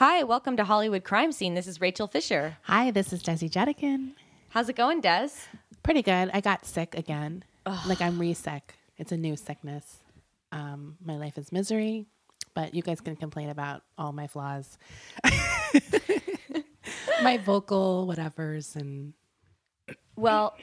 Hi, welcome to Hollywood Crime Scene. This is Rachel Fisher. Hi, this is Desi Jedeikin. How's it going, Des? Pretty good. I got sick again. Like I'm re-sick. It's a new sickness. Um, my life is misery, but you guys can complain about all my flaws, my vocal whatevers, and Well,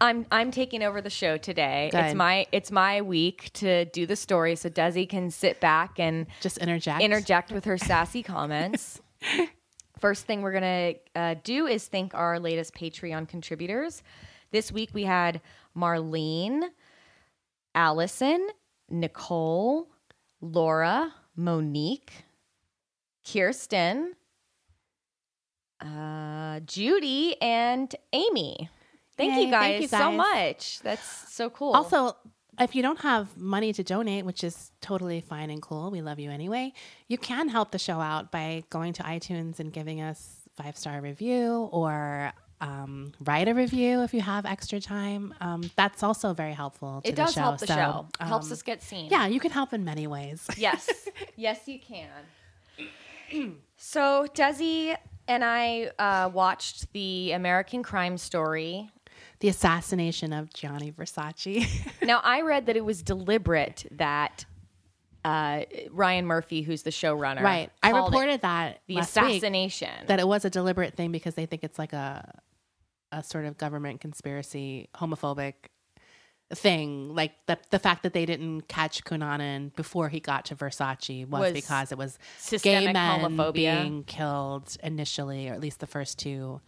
I'm I'm taking over the show today. It's my it's my week to do the story, so Desi can sit back and just interject. interject with her sassy comments. First thing we're gonna uh, do is thank our latest Patreon contributors. This week we had Marlene, Allison, Nicole, Laura, Monique, Kirsten, uh, Judy, and Amy. Thank Yay, you guys, thank you so guys. much. That's so cool. Also, if you don't have money to donate, which is totally fine and cool, we love you anyway. You can help the show out by going to iTunes and giving us five star review or um, write a review if you have extra time. Um, that's also very helpful. To it the does show. help the So, show. Helps um, us get seen. Yeah, you can help in many ways. Yes. yes, you can. so, Desi and I uh, watched the American Crime Story. The assassination of Gianni Versace. Now, I read that it was deliberate that uh, Ryan Murphy, who's the showrunner, right. I reported that the last week, assassination. that it was a deliberate thing because they think it's like a a sort of government conspiracy, homophobic thing. Like the the fact that they didn't catch Cunanan before he got to Versace was, Was because it was gay men homophobia. being killed initially, or at least the first two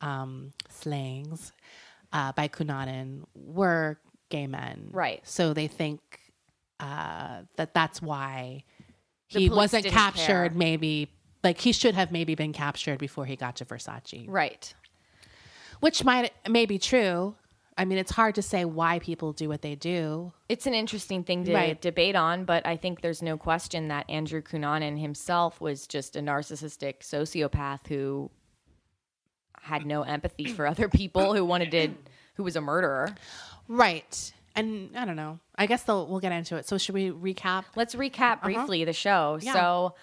um, slayings uh, by Cunanan were gay men. Right. So they think uh, that that's why The he wasn't captured. care. Maybe like he should have maybe been captured before he got to Versace, right. which might may be true. I mean, it's hard to say why people do what they do. It's an interesting thing to Right. debate on, but I think there's no question that Andrew Cunanan himself was just a narcissistic sociopath who had no empathy for other people who wanted to, who was a murderer. Right. And I don't know. I guess they'll, we'll get into it. So should we recap? Let's recap briefly the show. Yeah. So,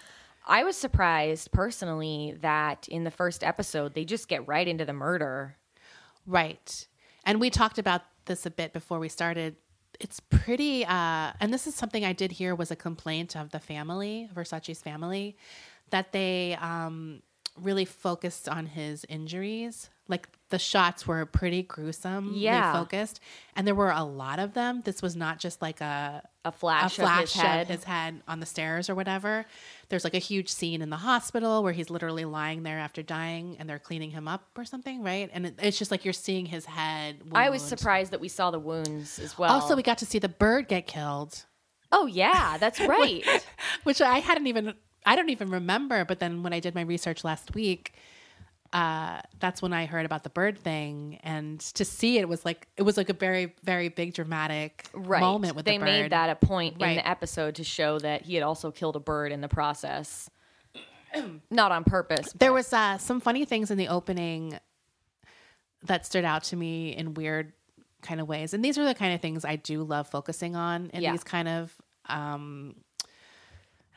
I was surprised personally that in the first episode they just get right into the murder. Right. And we talked about this a bit before we started. It's pretty, uh, and this is something I did hear was a complaint of the family, Versace's family, that they um, really focused on his injuries. Like the shots were pretty gruesome, Yeah. focused, and there were a lot of them. This was not just like a A flash, a flash, of his head. of his head on the stairs or whatever. There's like a huge scene in the hospital where he's literally lying there after dying and they're cleaning him up or something, right? And it, it's just like you're seeing his head. I was wound. surprised that we saw the wounds as well. Also, we got to see the bird get killed, oh yeah, that's right. which I hadn't even, I don't even remember. But then when I did my research last week, uh, that's when I heard about the bird thing, and to see it was like it was like a very, very big dramatic right. moment with they the bird. made that a point in Right. the episode to show that he had also killed a bird in the process. Not on purpose. There was uh, some funny things in the opening that stood out to me in weird kind of ways, and these are the kind of things I do love focusing on in Yeah. these kind of. Um,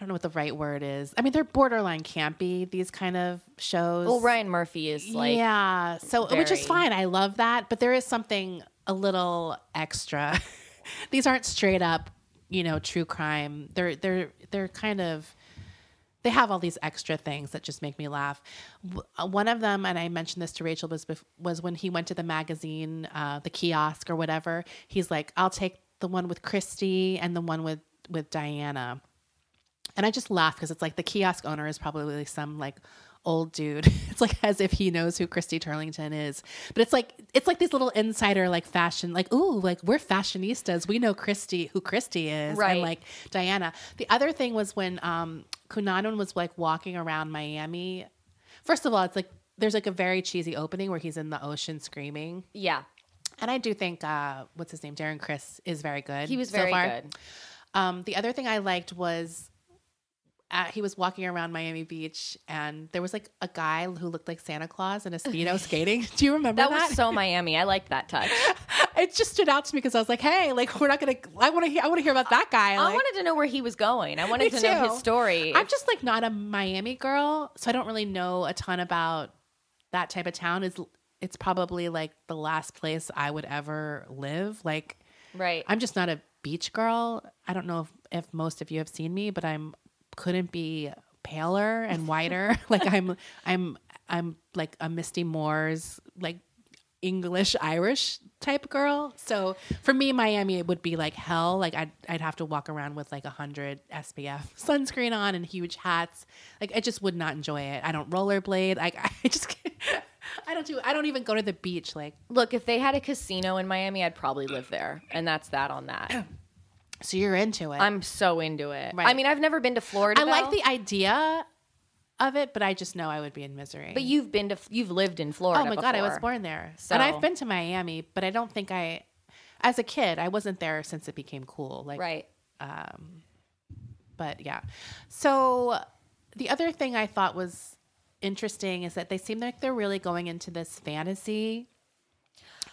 I don't know what the right word is. I mean, they're borderline campy. These kind of shows. well, Ryan Murphy is like yeah. So, which is fine. I love that, but there is something a little extra. these aren't straight up, you know, true crime. They're they're they're kind of they have all these extra things that just make me laugh. Uh, One of them, and I mentioned this to Rachel, was bef- was when he went to the magazine, uh, the kiosk or whatever. He's like, "I'll take the one with Christy and the one with with Diana." And I just laugh because it's like the kiosk owner is probably some like old dude. It's like as if he knows who Christy Turlington is. But it's like it's like these little insider like fashion, like, ooh, like we're fashionistas. We know Christy who Christy is. Right. And like Diana. The other thing was when um was like walking around Miami. First of all, it's like there's like a very cheesy opening where he's in the ocean screaming. yeah. And I do think uh what's his name? Darren Criss is very good. He was so very far. good. Um, the other thing I liked was uh, he was walking around Miami Beach, and there was like a guy who looked like Santa Claus in a speedo skating. Do you remember That that? was so Miami. I liked that touch. it just stood out to me because I was like, "Hey, like we're not gonna. I want to hear. I want to hear about that guy." I wanted to know where he was going. I wanted to know his story. I'm just like not a Miami girl, so I don't really know a ton about that type of town. Is it's probably like the last place I would ever live. Like right. I'm just not a beach girl. I don't know if, if most of you have seen me, but I'm couldn't be paler and whiter. like I'm I'm I'm like a Misty Moore's like English Irish type girl. So for me, Miami it would be like hell. Like I'd I'd have to walk around with like a hundred SPF sunscreen on and huge hats. Like I just would not enjoy it. I don't rollerblade. Like I just I don't do. I don't even go to the beach. Like Look, if they had a casino in Miami, I'd probably live there. And that's that on that. so, you're into it. I'm so into it. Right. I mean, I've never been to Florida. I like the idea of it, but I just know I would be in misery. But you've been to you've lived in Florida. oh my god, I was born there, So- and I've been to Miami, but I don't think I, as a kid, I wasn't there since it became cool. Like, Right. Um, but yeah. So the other thing I thought was interesting is that they seem like they're really going into this fantasy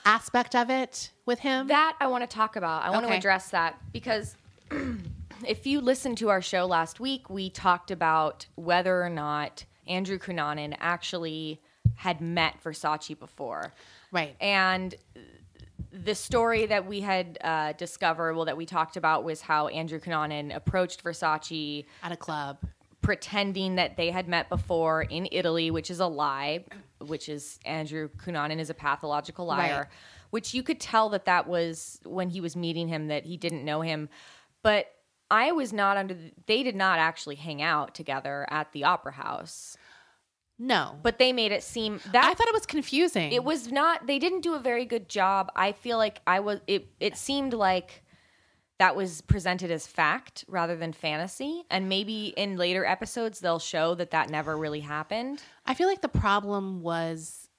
aspect of it with him. That I want to talk about. I want to address that because if you listened to our show last week, we talked about whether or not Andrew Cunanan actually had met Versace before. right. And the story that we had uh, discovered, well, that we talked about was how Andrew Cunanan approached Versace At a club. Pretending that they had met before in Italy, which is a lie, which is Andrew Cunanan is a pathological liar, Right. which you could tell that that was when he was meeting him that he didn't know him. But I was not under, the, they did not actually hang out together at the opera house, No. but they made it seem that I thought it was confusing. it was not they didn't do a very good job i feel like i was it it seemed like that was presented as fact rather than fantasy and maybe in later episodes they'll show that that never really happened I feel like the problem was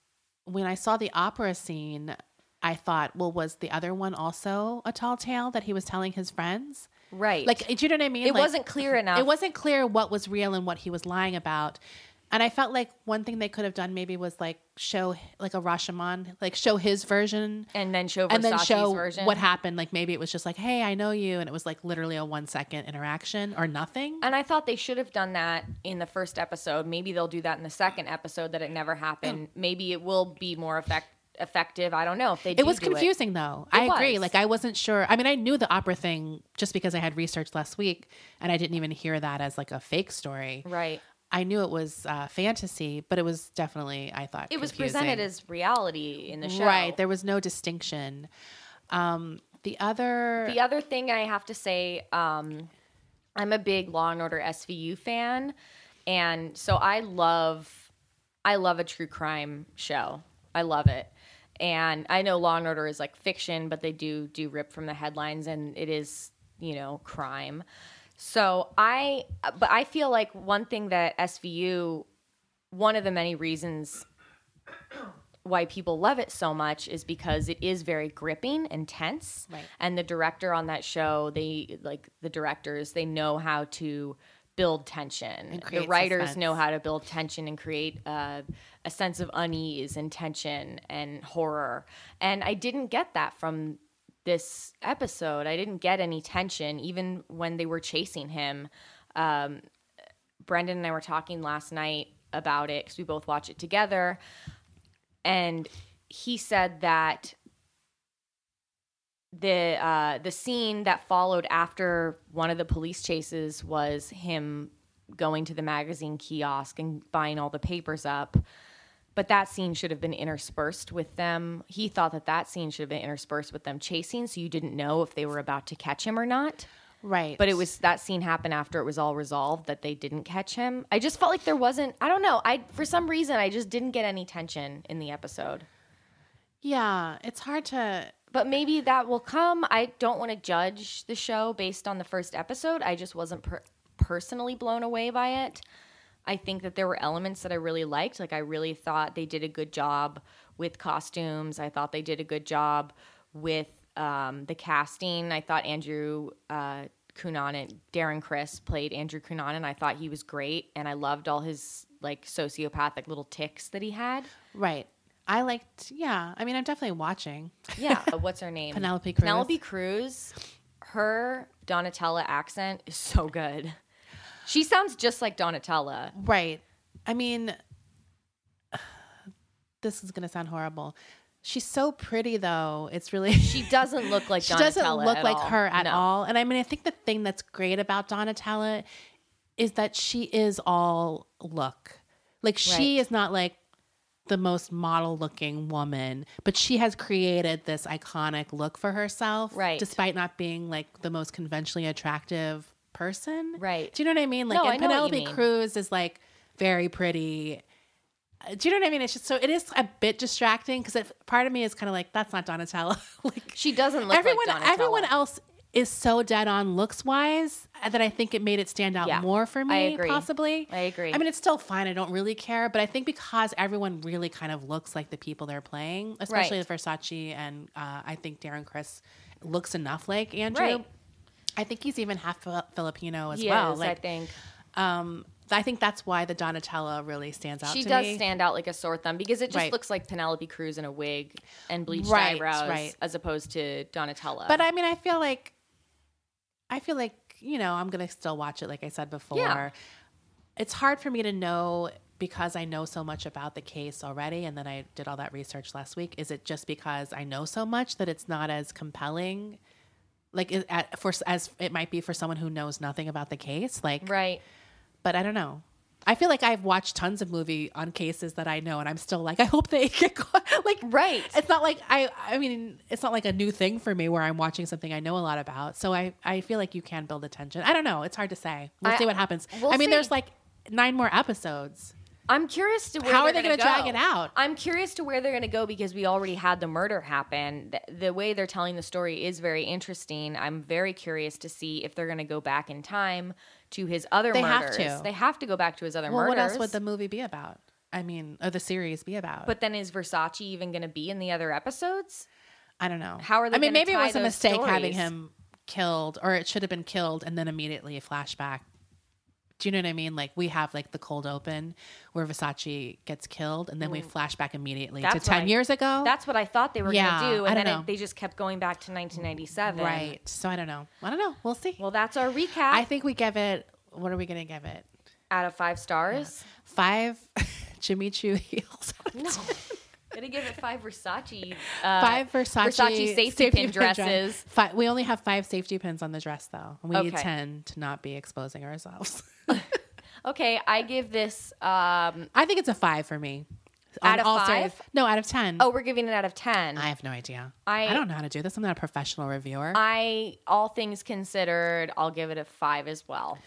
when I saw the opera scene, I thought, well, was the other one also a tall tale that he was telling his friends? right Like, do you know what I mean? it Like, wasn't clear enough It wasn't clear what was real and what he was lying about. And I felt like one thing they could have done maybe was like show like a Rashomon, like show his version and then show and then show version what happened. Like maybe it was just like, hey, I know you. And it was like literally a one second interaction or nothing. and I thought they should have done that in the first episode. Maybe they'll do that in the second episode that it never happened. Oh. Maybe it will be more effect- effective. I don't know if they do It was confusing though. I agree. was. Like I wasn't sure. I mean, I knew the opera thing just because I had researched last week and I didn't even hear that as like a fake story. Right. I knew it was uh, fantasy, but it was definitely, I thought, It was confusing. presented as reality in the show. Right. There was no distinction. Um, the other, The other thing I have to say, um, I'm a big Law and Order SVU fan, and so I love, I love a true crime show. I love it, and I know Law and Order is like fiction, but they do do rip from the headlines, and it is you know crime. So I, but I feel like one thing that SVU, one of the many reasons why people love it so much is because it is very gripping and tense. Right. And the director on that show, they like the directors, they know how to build tension. The writers suspense. know how to build tension and create uh, a sense of unease and tension and horror. And I didn't get that from this episode. I didn't get any tension, even when they were chasing him. Um, Brendan and I were talking last night about it because we both watch it together and he said that the uh, the scene that followed after one of the police chases was him going to the magazine kiosk and buying all the papers up. But that scene should have been interspersed with them. He thought that that scene should have been interspersed with them chasing, so you didn't know if they were about to catch him or not. right. But it was that scene happened after it was all resolved that they didn't catch him. I just felt like there wasn't. I don't know. I for some reason I just didn't get any tension in the episode. yeah, it's hard to, But maybe that will come. I don't want to judge the show based on the first episode. I just wasn't per- personally blown away by it. I think that there were elements that I really liked. Like I really thought they did a good job with costumes. I thought they did a good job with um, the casting. I thought Andrew uh, Cunanan, Darren Criss played Andrew Cunanan. And I thought he was great, and I loved all his like sociopathic little ticks that he had. Right. I liked. Yeah. I mean, I'm definitely watching. Yeah, what's her name? Penelope Cruz. Penelope Cruz. Her Donatella accent is so good. She sounds just like Donatella. Right. I mean, this is gonna sound horrible. She's so pretty though. It's really She doesn't look like she Donatella doesn't look like all. her at No. all. And I mean, I think the thing that's great about Donatella is that she is all look. Like she Right. is not like the most model looking woman, but she has created this iconic look for herself, Right. Despite not being like the most conventionally attractive person, Right. Do you know what I mean? Like, No, and I know what you Penelope. Cruz is like very pretty. Uh, Do you know what I mean? It's just so it is a bit distracting because part of me is kind of like that's not Donatella. like She doesn't look everyone, like Donatella. everyone else is so dead on looks wise that I think it made it stand out Yeah, more for me. I agree. Possibly, I agree. I mean, it's still fine. I don't really care, but I think because everyone really kind of looks like the people they're playing, especially Right. Versace, and uh, I think Darren Criss looks enough like Andrew. Right. I think he's even half Filipino as He well. is, I like, think. um, I think that's why the Donatella really stands out. She does me. stand out like a sore thumb because it just Right. looks like Penelope Cruz in a wig and bleached Right, eyebrows right. as opposed to Donatella. But I mean, I feel like, I feel like you know, I'm gonna still watch it. Like I said before, Yeah. it's hard for me to know because I know so much about the case already, and then I did all that research last week. Is it just because I know so much that it's not as compelling? Like it, at, for as it might be for someone who knows nothing about the case, like right. but I don't know. I feel like I've watched tons of movie on cases that I know, and I'm still like, I hope they get caught. like, Right. It's not like I. I mean, it's not like a new thing for me where I'm watching something I know a lot about. So I, I feel like you can build attention. I don't know. It's hard to say. We'll I- see what happens. we'll I mean, see. there's like nine more episodes. I'm curious to where How are they're gonna gonna drag it out? I'm curious to where they're going to go because we already had the murder happen. The, the way they're telling the story is very interesting. I'm very curious to see if they're going to go back in time to his other They have to. They have to go back to his other Well, murders. what else would the movie be about? I mean, or the series be about? but then is Versace even going to be in the other episodes? I don't know. How are they I mean, maybe it was a mistake having him killed, or it should have been killed and then immediately a flashback. Do you know what I mean? Like we have like the cold open where Versace gets killed, and then we mm. flash back immediately That's to ten I- years ago. That's what I thought they were Yeah, going to do, and then it, they just kept going back to 1997. right. So I don't know. I don't know. We'll see. Well, that's our recap. I think we give it. What are we gonna give it? out of five stars. Five Jimmy Choo heels. No. Gonna give it five Versace. Uh, Five Versace, Versace safety, pin dress. dresses. Fi- we only have five safety pins on the dress, though. We need Okay. ten to not be exposing ourselves. Okay, I give this. Um, I think it's a five for me. Out of five? series- No, out of ten. oh, we're giving it out of ten. I have no idea. I- I, don't know how to do this. I'm not a professional reviewer. I, all things considered, I'll give it a five as well.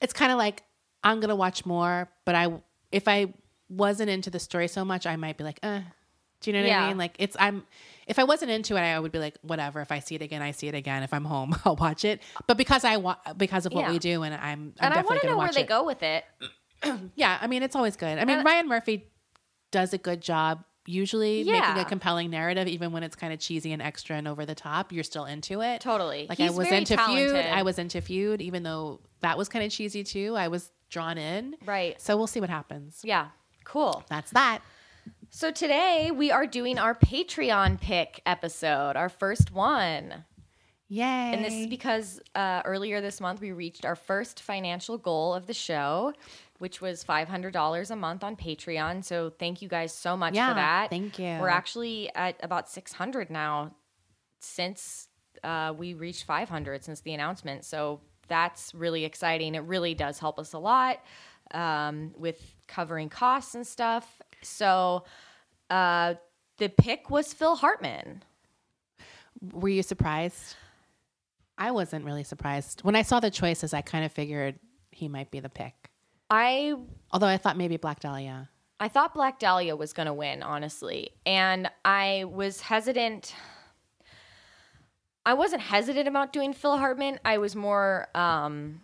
it's kind of like I'm gonna watch more, but I if I wasn't into the story so much, I might be like, eh. Do you know what Yeah. I mean? Like it's I'm if I wasn't into it, I would be like, whatever. If I see it again, I see it again. If I'm home, I'll watch it. But because I want because of what Yeah. we do, and I'm, I'm and I want to know where watch they go with it. Yeah, I mean, it's always good. I mean, And- Ryan Murphy does a good job usually making a compelling narrative, even when it's kind of cheesy and extra and over the top. You're still into it. Totally. Like He's I was into talented. Feud. I was into Feud, even though that was kind of cheesy too. I was drawn in. Right. So we'll see what happens. Yeah. Cool. That's that. So today we are doing our Patreon pick episode, our first one. Yay. And this is because uh, earlier this month we reached our first financial goal of the show, which was $500 a month on Patreon. So thank you guys so much Yeah, for that. thank you. We're actually at about 600 now since uh, we reached 500 since the announcement. So that's really exciting. It really does help us a lot um, with covering costs and stuff. So uh, the pick was Phil Hartman. Were you surprised? I wasn't really surprised. When I saw the choices, I kind of figured he might be the pick. I Although I thought maybe Black Dahlia. I thought Black Dahlia was going to win, honestly. And I was hesitant. I wasn't hesitant about doing Phil Hartman. I was more, um,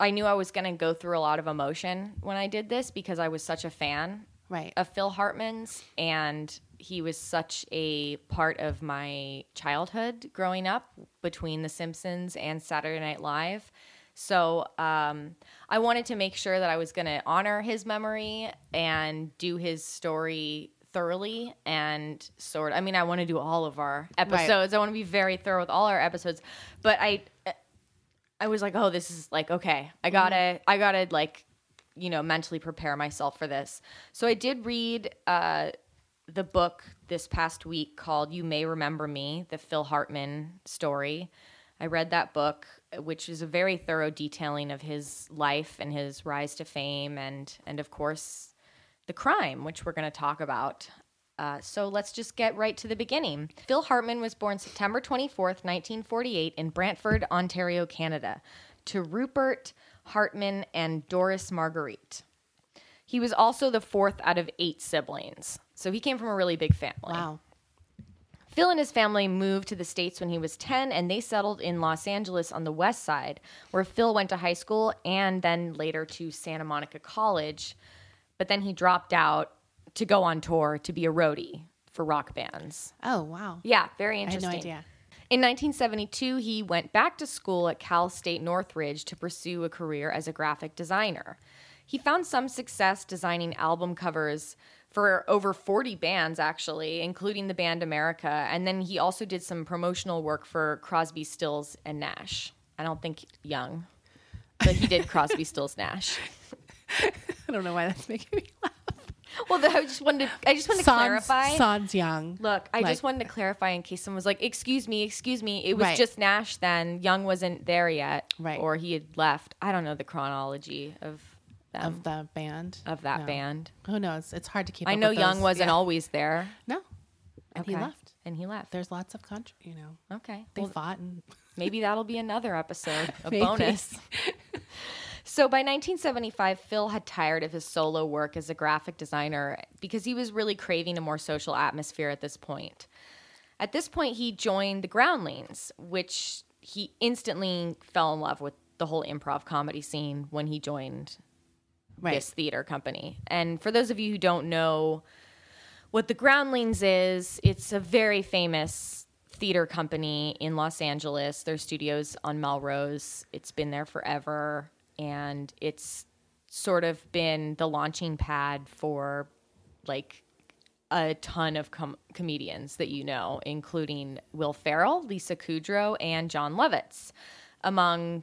I knew I was going to go through a lot of emotion when I did this because I was such a fan Right. of Phil Hartman's. And he was such a part of my childhood growing up between The Simpsons and Saturday Night Live. So um, I wanted to make sure that I was going to honor his memory and do his story thoroughly and sort I mean I want to do all of our episodes. I want to be very thorough with all our episodes. But I I was like, "Oh, this is like okay. I got to I got to like you know, mentally prepare myself for this." So I did read uh the book this past week called You May Remember Me, the Phil Hartman story. I read that book, which is a very thorough detailing of his life and his rise to fame, and and of course the crime, which we're going to talk about. Uh, so let's just get right to the beginning. Phil Hartman was born September 24th, 1948, in Brantford, Ontario, Canada, to Rupert Hartman and Doris Marguerite. He was also the fourth out of eight siblings. So he came from a really big family. Wow. Phil and his family moved to the States when he was 10, and they settled in Los Angeles on the west side, where Phil went to high school and then later to Santa Monica College. But then he dropped out to go on tour to be a roadie for rock bands. Oh, wow. Yeah, very interesting. I had no idea. In 1972, he went back to school at Cal State Northridge to pursue a career as a graphic designer. He found some success designing album covers for over 40 bands, actually, including the band America. And then he also did some promotional work for Crosby, Stills, and Nash. I don't think Young, but he did Crosby, Stills, Nash. I don't know why that's making me laugh. Well, the, I just wanted to, I just wanted to Sans, clarify. Sans Young. Look, I Like- just wanted to clarify in case someone was like, "Excuse me, excuse me." It was Right. just Nash then. Young wasn't there yet, Right. Or he had left. I don't know the chronology of them, of the band. of that No. band. Who knows? It's hard to keep. I know Young those. wasn't Yeah. always there. No, and he left. and he left. There's lots of country. You know, Okay, they Well, fought and maybe that'll be another episode, a bonus. So by 1975, Phil had tired of his solo work as a graphic designer because he was really craving a more social atmosphere at this point. At this point, he joined the Groundlings, which he instantly fell in love with the whole improv comedy scene when he joined right. this theater company. And for those of you who don't know what the Groundlings is, it's a very famous theater company in Los Angeles. Their studios on Melrose. It's been there forever and it's sort of been the launching pad for like a ton of com- comedians that you know, including Will Ferrell, Lisa Kudrow, and Jon Lovitz, among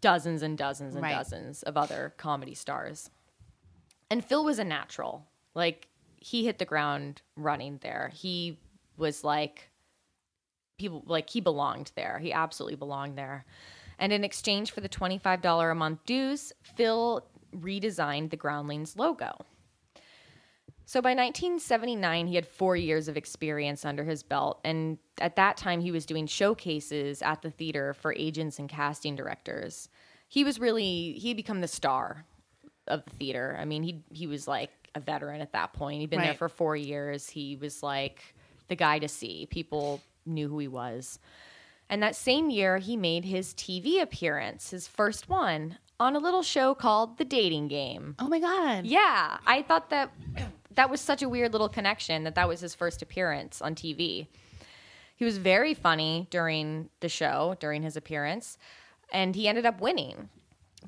dozens and dozens and Right. dozens of other comedy stars. And Phil was a natural. Like he hit the ground running there. He was like people like he belonged there. He absolutely belonged there. And in exchange for the $25 a month dues, Phil redesigned the Groundlings logo. So by 1979, he had four years of experience under his belt. And at that time, he was doing showcases at the theater for agents and casting directors. He was really, he had become the star of the theater. I mean, he, he was like a veteran at that point. He'd been there for four years. He was like the guy to see. People knew who he was. And that same year, he made his TV appearance, his first one, on a little show called The Dating Game. Oh my god. Yeah, I thought that that was such a weird little connection that that was his first appearance on TV. He was very funny during the show, during his appearance, and he ended up winning.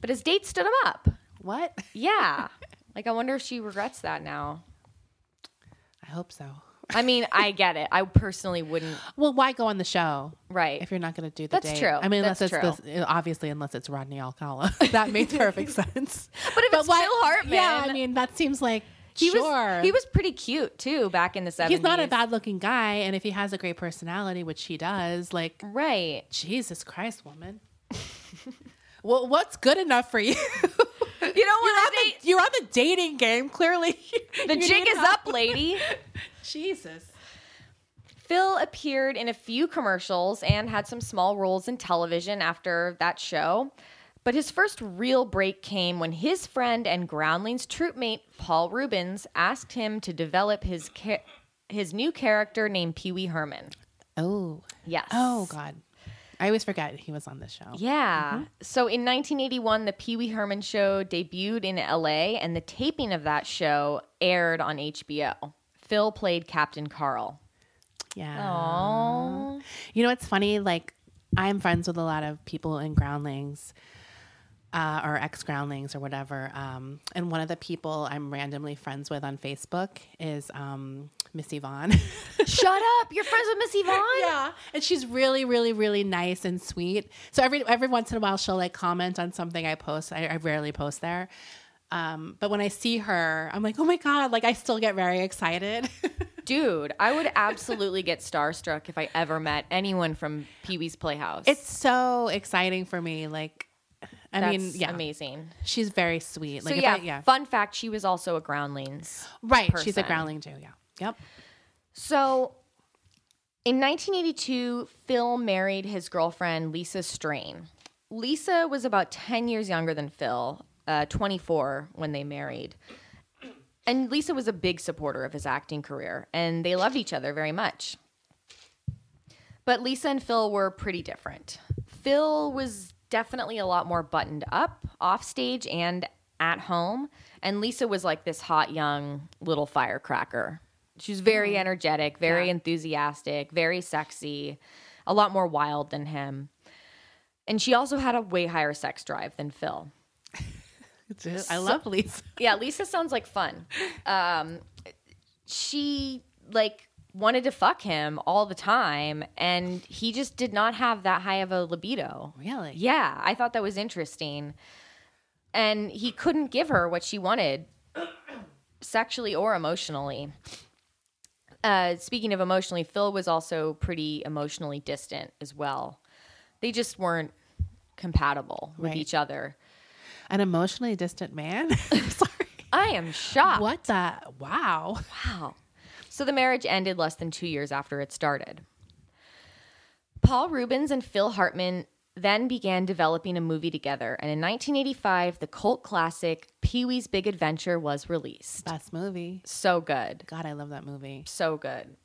But his date stood him up. What? Yeah. like I wonder if she regrets that now. I hope so. I mean, I get it. I personally wouldn't. Well, why go on the show Right. if you're not going to do the That's date? true. I mean, unless That's it's this, obviously unless it's Rodney Alcala. that makes perfect sense. But if it's Phil Hartman, Yeah, I mean, that seems like he sure. was he was pretty cute too back in the 70s. He's not a bad looking guy, and if he has a great personality, which he does, like Right. Jesus Christ, woman. well, what's good enough for you? You know you're, what? on the, you're on the dating game. Clearly, The jig is up, lady. Jesus. Phil appeared in a few commercials and had some small roles in television after that show. But his first real break came when his friend and Groundlings troopmate Paul Reubens asked him to develop his ca- his new character named Pee Wee Herman. Oh. Yes. Oh God. I always forget he was on this show. Yeah. Mm-hmm. So in 1981, the Pee Wee Herman show debuted in LA, and the taping of that show aired on HBO. Phil played Captain Carl. Yeah. Aww. You know, it's funny. Like, I'm friends with a lot of people in Groundlings, uh, or ex Groundlings, or whatever. Um, and one of the people I'm randomly friends with on Facebook is um, Miss Yvonne. Shut up! You're friends with Miss Yvonne. yeah, and she's really, really, really nice and sweet. So every every once in a while, she'll like comment on something I post. I, I rarely post there. Um, but when I see her, I'm like, oh my god! Like I still get very excited. Dude, I would absolutely get starstruck if I ever met anyone from Pee Wee's Playhouse. it's so exciting for me. Like, I That's mean, yeah, amazing. she's very sweet. Like, so yeah, I- yeah, fun fact: she was also a Groundlings. right. She's a groundling too. Yeah. Yep. So, in 1982, Phil married his girlfriend Lisa Strain. Lisa was about 10 years younger than Phil, uh, 24 when they married. And Lisa was a big supporter of his acting career, and they loved each other very much. But Lisa and Phil were pretty different. Phil was definitely a lot more buttoned up off stage and at home, and Lisa was like this hot young little firecracker. She was very energetic, very Yeah. enthusiastic, very sexy, a lot more wild than him. And she also had a way higher sex drive than Phil. I love Lisa. Yeah, Lisa sounds like fun. Um, she like wanted to fuck him all the time, and he just did not have that high of a libido. Really? Yeah, I thought that was interesting. And he couldn't give her what she wanted, sexually or emotionally. Uh, speaking of emotionally, Phil was also pretty emotionally distant as well. They just weren't compatible with Right. each other. An emotionally distant man. Sorry. I am shocked. What the? Wow. Wow. So the marriage ended less than two years after it started. Paul Reubens and Phil Hartman then began developing a movie together, and in 1985, the cult classic Pee Wee's Big Adventure was released. Best movie. So good. God, I love that movie. So good.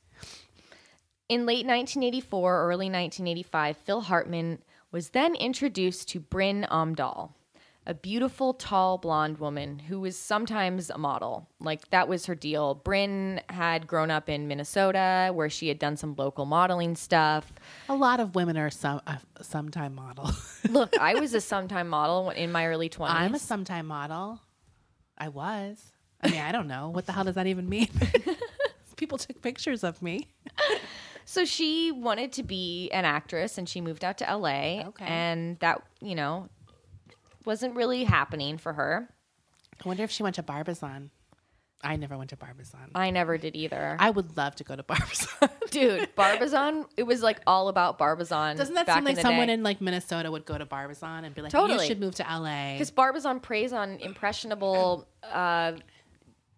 In late 1984, early 1985, Phil Hartman was then introduced to Brynn Omdahl, a beautiful, tall, blonde woman who was sometimes a model. Like, that was her deal. Brynn had grown up in Minnesota, where she had done some local modeling stuff. A lot of women are some uh, sometime model. Look, I was a sometime model in my early 20s. I'm a sometime model. I was. I mean, I don't know. What the hell does that even mean? People took pictures of me. So she wanted to be an actress and she moved out to LA. Okay. And that, you know, wasn't really happening for her. I wonder if she went to Barbizon. I never went to Barbizon. I never did either. I would love to go to Barbizon. Dude, Barbizon, it was like all about Barbizon. Doesn't that seem like someone day. in like Minnesota would go to Barbizon and be like, Totally. "You should move to LA." Because Barbizon preys on impressionable, uh,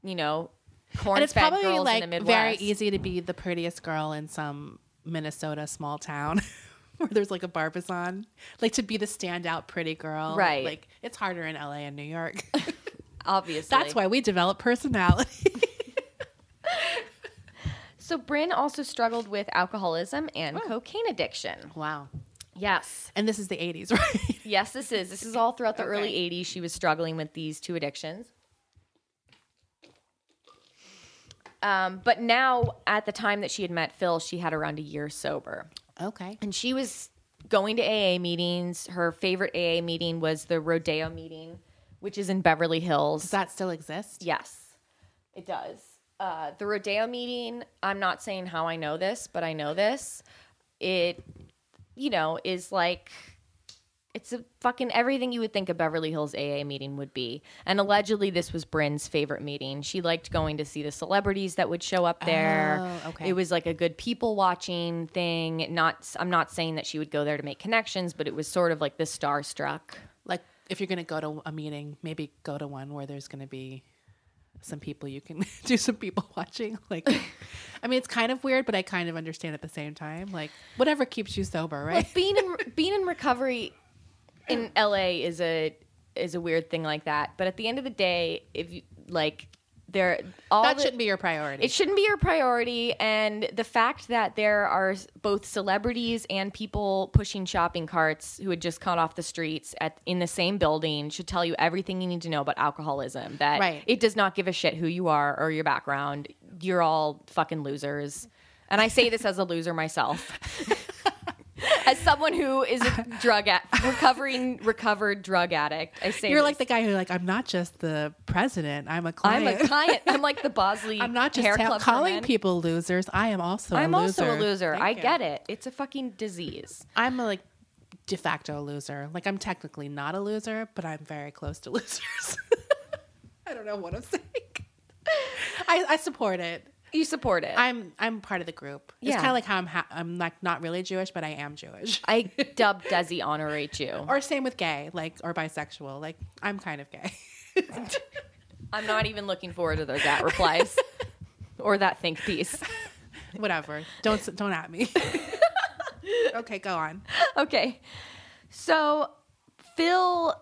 you know, corn And it's probably girls like in the Midwest. very easy to be the prettiest girl in some Minnesota small town where there's like a Barbizon. Like to be the standout pretty girl. Right. Like it's harder in LA and New York. Obviously. That's why we develop personality. So Brynn also struggled with alcoholism and cocaine addiction. wow. Yes. And this is the 80s, right? Yes, this is. This is all throughout the Okay. early 80s. She was struggling with these two addictions. Um, but now, at the time that she had met Phil, she had around a year sober. Okay. And she was going to AA meetings. Her favorite AA meeting was the Rodeo meeting, which is in Beverly Hills. Does that still exist? Yes, it does. Uh, the rodeo meeting, I'm not saying how I know this, but I know this. It, you know, is like, it's a fucking everything you would think a Beverly Hills AA meeting would be. And allegedly, this was Brynn's favorite meeting. She liked going to see the celebrities that would show up there. Oh, okay. It was like a good people watching thing. Not, I'm not saying that she would go there to make connections, but it was sort of like the starstruck. Like if you're going to go to a meeting, maybe go to one where there's going to be some people you can do some people watching. Like, I mean, it's kind of weird, but I kind of understand at the same time. Like, whatever keeps you sober, right? Like being in being in recovery in LA is a is a weird thing like that. But at the end of the day, if you like there all that the- shouldn't be your priority. it shouldn't be your priority and the fact that there are both celebrities and people pushing shopping carts who had just cut off the streets at in the same building should tell you everything you need to know about alcoholism that Right. it does not give a shit who you are or your background you're all fucking losers. And I say this as a loser myself. as someone who is a drug at recovering recovered drug addict, I say You're this. like the guy who like I'm not just the president. I'm a I'm a client. I'm like the Bosley. I'm not just ta- calling people losers. I am also. I'm a loser. also a loser. Thank I you. get it. It's a fucking disease. I'm a like de facto loser. Like I'm technically not a loser, but I'm very close to losers. I don't know what I'm saying. I, I support it. You support it. I'm I'm part of the group. It's Yeah. kind of like how I'm ha- I'm like not really Jewish, but I am Jewish. I dub Desi honorate you. Or same with gay, like or bisexual. Like I'm kind of gay. I'm not even looking forward to those that replies or that think piece. Whatever. Don't s- don't at me. okay, go on. Okay. So Phil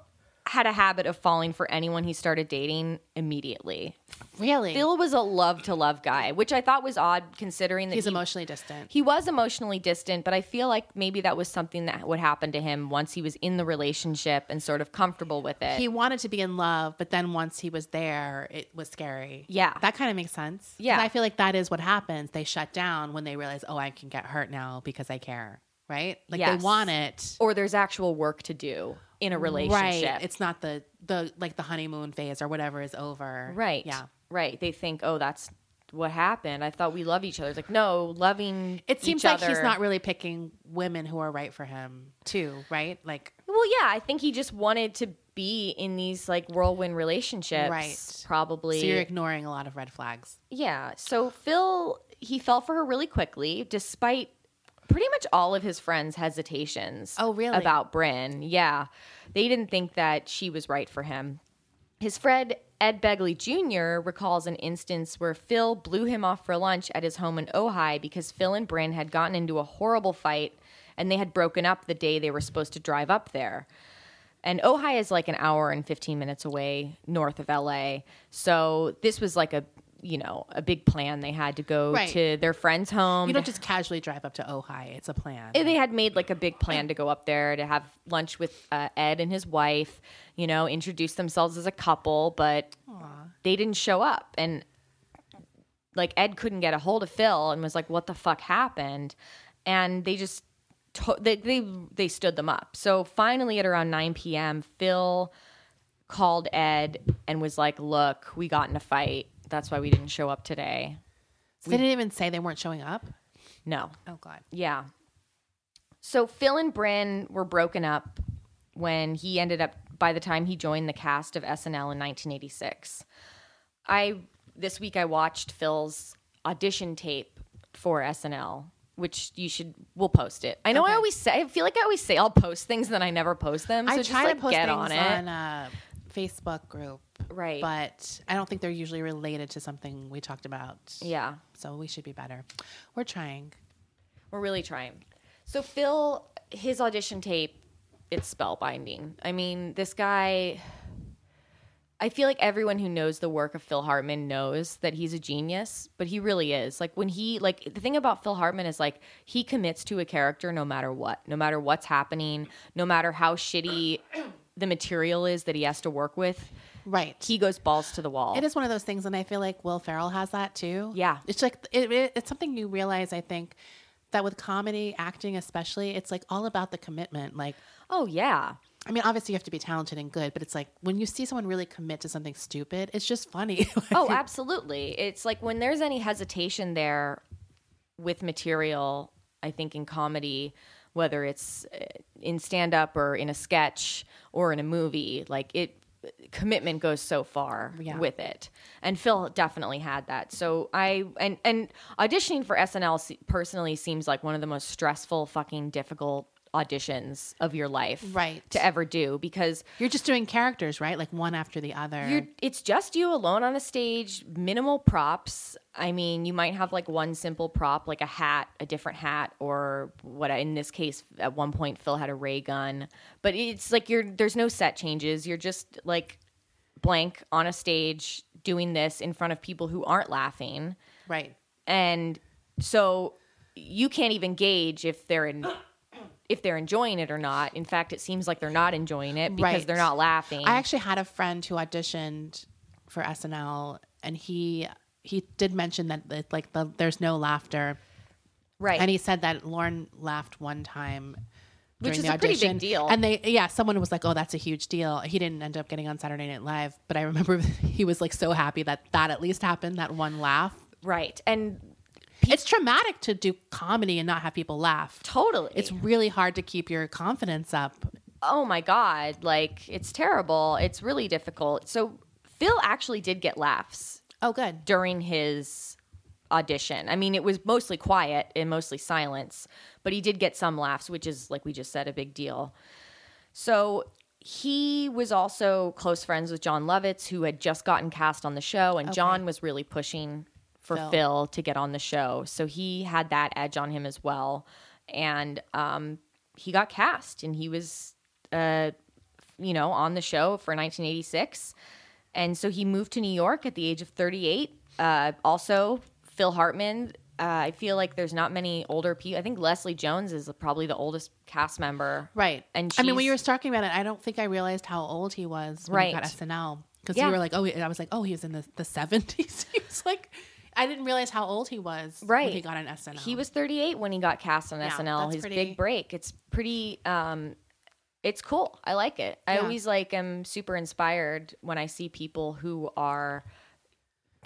had a habit of falling for anyone he started dating immediately. Really? Phil was a love to love guy, which I thought was odd considering that He's he, emotionally distant. he was emotionally distant, but I feel like maybe that was something that would happen to him once he was in the relationship and sort of comfortable with it. He wanted to be in love, but then once he was there, it was scary. Yeah. That kind of makes sense. Yeah. I feel like that is what happens. They shut down when they realize, oh, I can get hurt now because I care. Right? Like Yes. they want it. or there's actual work to do in a relationship. Right. It's not the the like the honeymoon phase or whatever is over. Right. Yeah. Right. They think, oh, that's what happened. I thought we love each other. It's like, no, loving It seems like other. he's not really picking women who are right for him, too, right? Like Well, yeah, I think he just wanted to be in these like whirlwind relationships. Right. Probably. so you're ignoring a lot of red flags. yeah. So Phil, he fell for her really quickly, despite pretty much all of his friends' hesitations. Oh, really? About Brynn. Yeah. They didn't think that she was right for him. His friend Ed Begley Jr. recalls an instance where Phil blew him off for lunch at his home in Ojai because Phil and Brynn had gotten into a horrible fight and they had broken up the day they were supposed to drive up there. And Ojai is like an hour and 15 minutes away north of LA. So this was like a, you know, a big plan. They had to go Right. to their friend's home. You don't just casually drive up to Ojai. It's a plan. and they had made like a big plan to go up there to have lunch with uh, Ed and his wife, you know, introduce themselves as a couple, but they didn't show up. And like Ed couldn't get a hold of Phil and was like, "What the fuck happened?" And they just to- they they they stood them up. So finally, at around 9 p.m., Phil called Ed and was like, "Look, we got in a fight. That's why we didn't show up today." So they didn't even say they weren't showing up. No, Oh God. Yeah. So Phil and Brynn were broken up when he ended up by the time he joined the cast of SNL in 1986. I this week I watched Phil's audition tape for SNL, which you should we'll post it. I know I always say I feel like I always say I'll post things and then I never post them. So I just try like to post get things on it. on a Facebook group, Right. but I don't think they're usually related to something we talked about. yeah. So we should be better. We're trying. We're really trying. So Phil, his audition tape, it's spellbinding. I mean, this guy. I feel like everyone who knows the work of Phil Hartman knows that he's a genius, but he really is. Like when he like the thing about Phil Hartman is like he commits to a character no matter what, no matter what's happening, no matter how shitty the material is that he has to work with. Right. He goes balls to the wall. It is one of those things, and I feel like Will Ferrell has that too. Yeah. it's like it, it, it's something you realize. I think that with comedy, acting especially, it's like all about the commitment. Like, oh yeah. I mean, obviously you have to be talented and good, but it's like when you see someone really commit to something stupid, it's just funny. Oh, absolutely. It's like when there's any hesitation there with material, I think in comedy, whether it's uh, in stand up or in a sketch or in a movie, like it commitment goes so far Yeah. with it. And Phil definitely had that. So I and and auditioning for SNL personally seems like one of the most stressful fucking difficult auditions of your life Right. to ever do because You're just doing characters, right? Like one after the other. you're, it's just you alone on a stage, minimal props. I mean, you might have like one simple prop, like a hat, a different hat, or what. In this case, at one point, Phil had a ray gun, but it's like you're there's no set changes. You're just like blank on a stage doing this in front of people who aren't laughing, right. and so you can't even gauge if they're in. If they're enjoying it or not. In fact, it seems like they're not enjoying it because Right. they're not laughing. I actually had a friend who auditioned for SNL, and he he did mention that that, like the, there's no laughter, Right. and he said that Lorne laughed one time. Which during is the a pretty big audition. deal. And they, yeah, someone was like, "Oh, that's a huge deal." He didn't end up getting on Saturday Night Live, but I remember he was like so happy that that at least happened, that one laugh. right. And It's traumatic to do comedy and not have people laugh. totally. It's really hard to keep your confidence up. oh my god like it's terrible it's really difficult so phil actually did get laughs Oh, good. during his audition i mean it was mostly quiet and mostly silence but he did get some laughs which is like we just said a big deal so he was also close friends with jon lovitz who had just gotten cast on the show and john was really pushing for Phil. phil. to get on the show so he had that edge on him as well and um, he got cast and he was uh, you know, on the show for 1986. And so he moved to New York at the age of 38. Uh, also, Phil Hartman. Uh, I feel like there's not many older people. I think Leslie Jones is probably the oldest cast member. Right. And I mean, when you were talking about it, I don't think I realized how old he was when he got SNL. Because Yeah. you were like, oh, I was like, oh, he was in the, the 70s. he was like, I didn't realize how old he was Right. when he got on SNL. He was 38 when he got cast on Yeah, SNL. that's His pretty- big break. It's pretty. Um, it's cool. I like it. I always like am super inspired when I see people who are,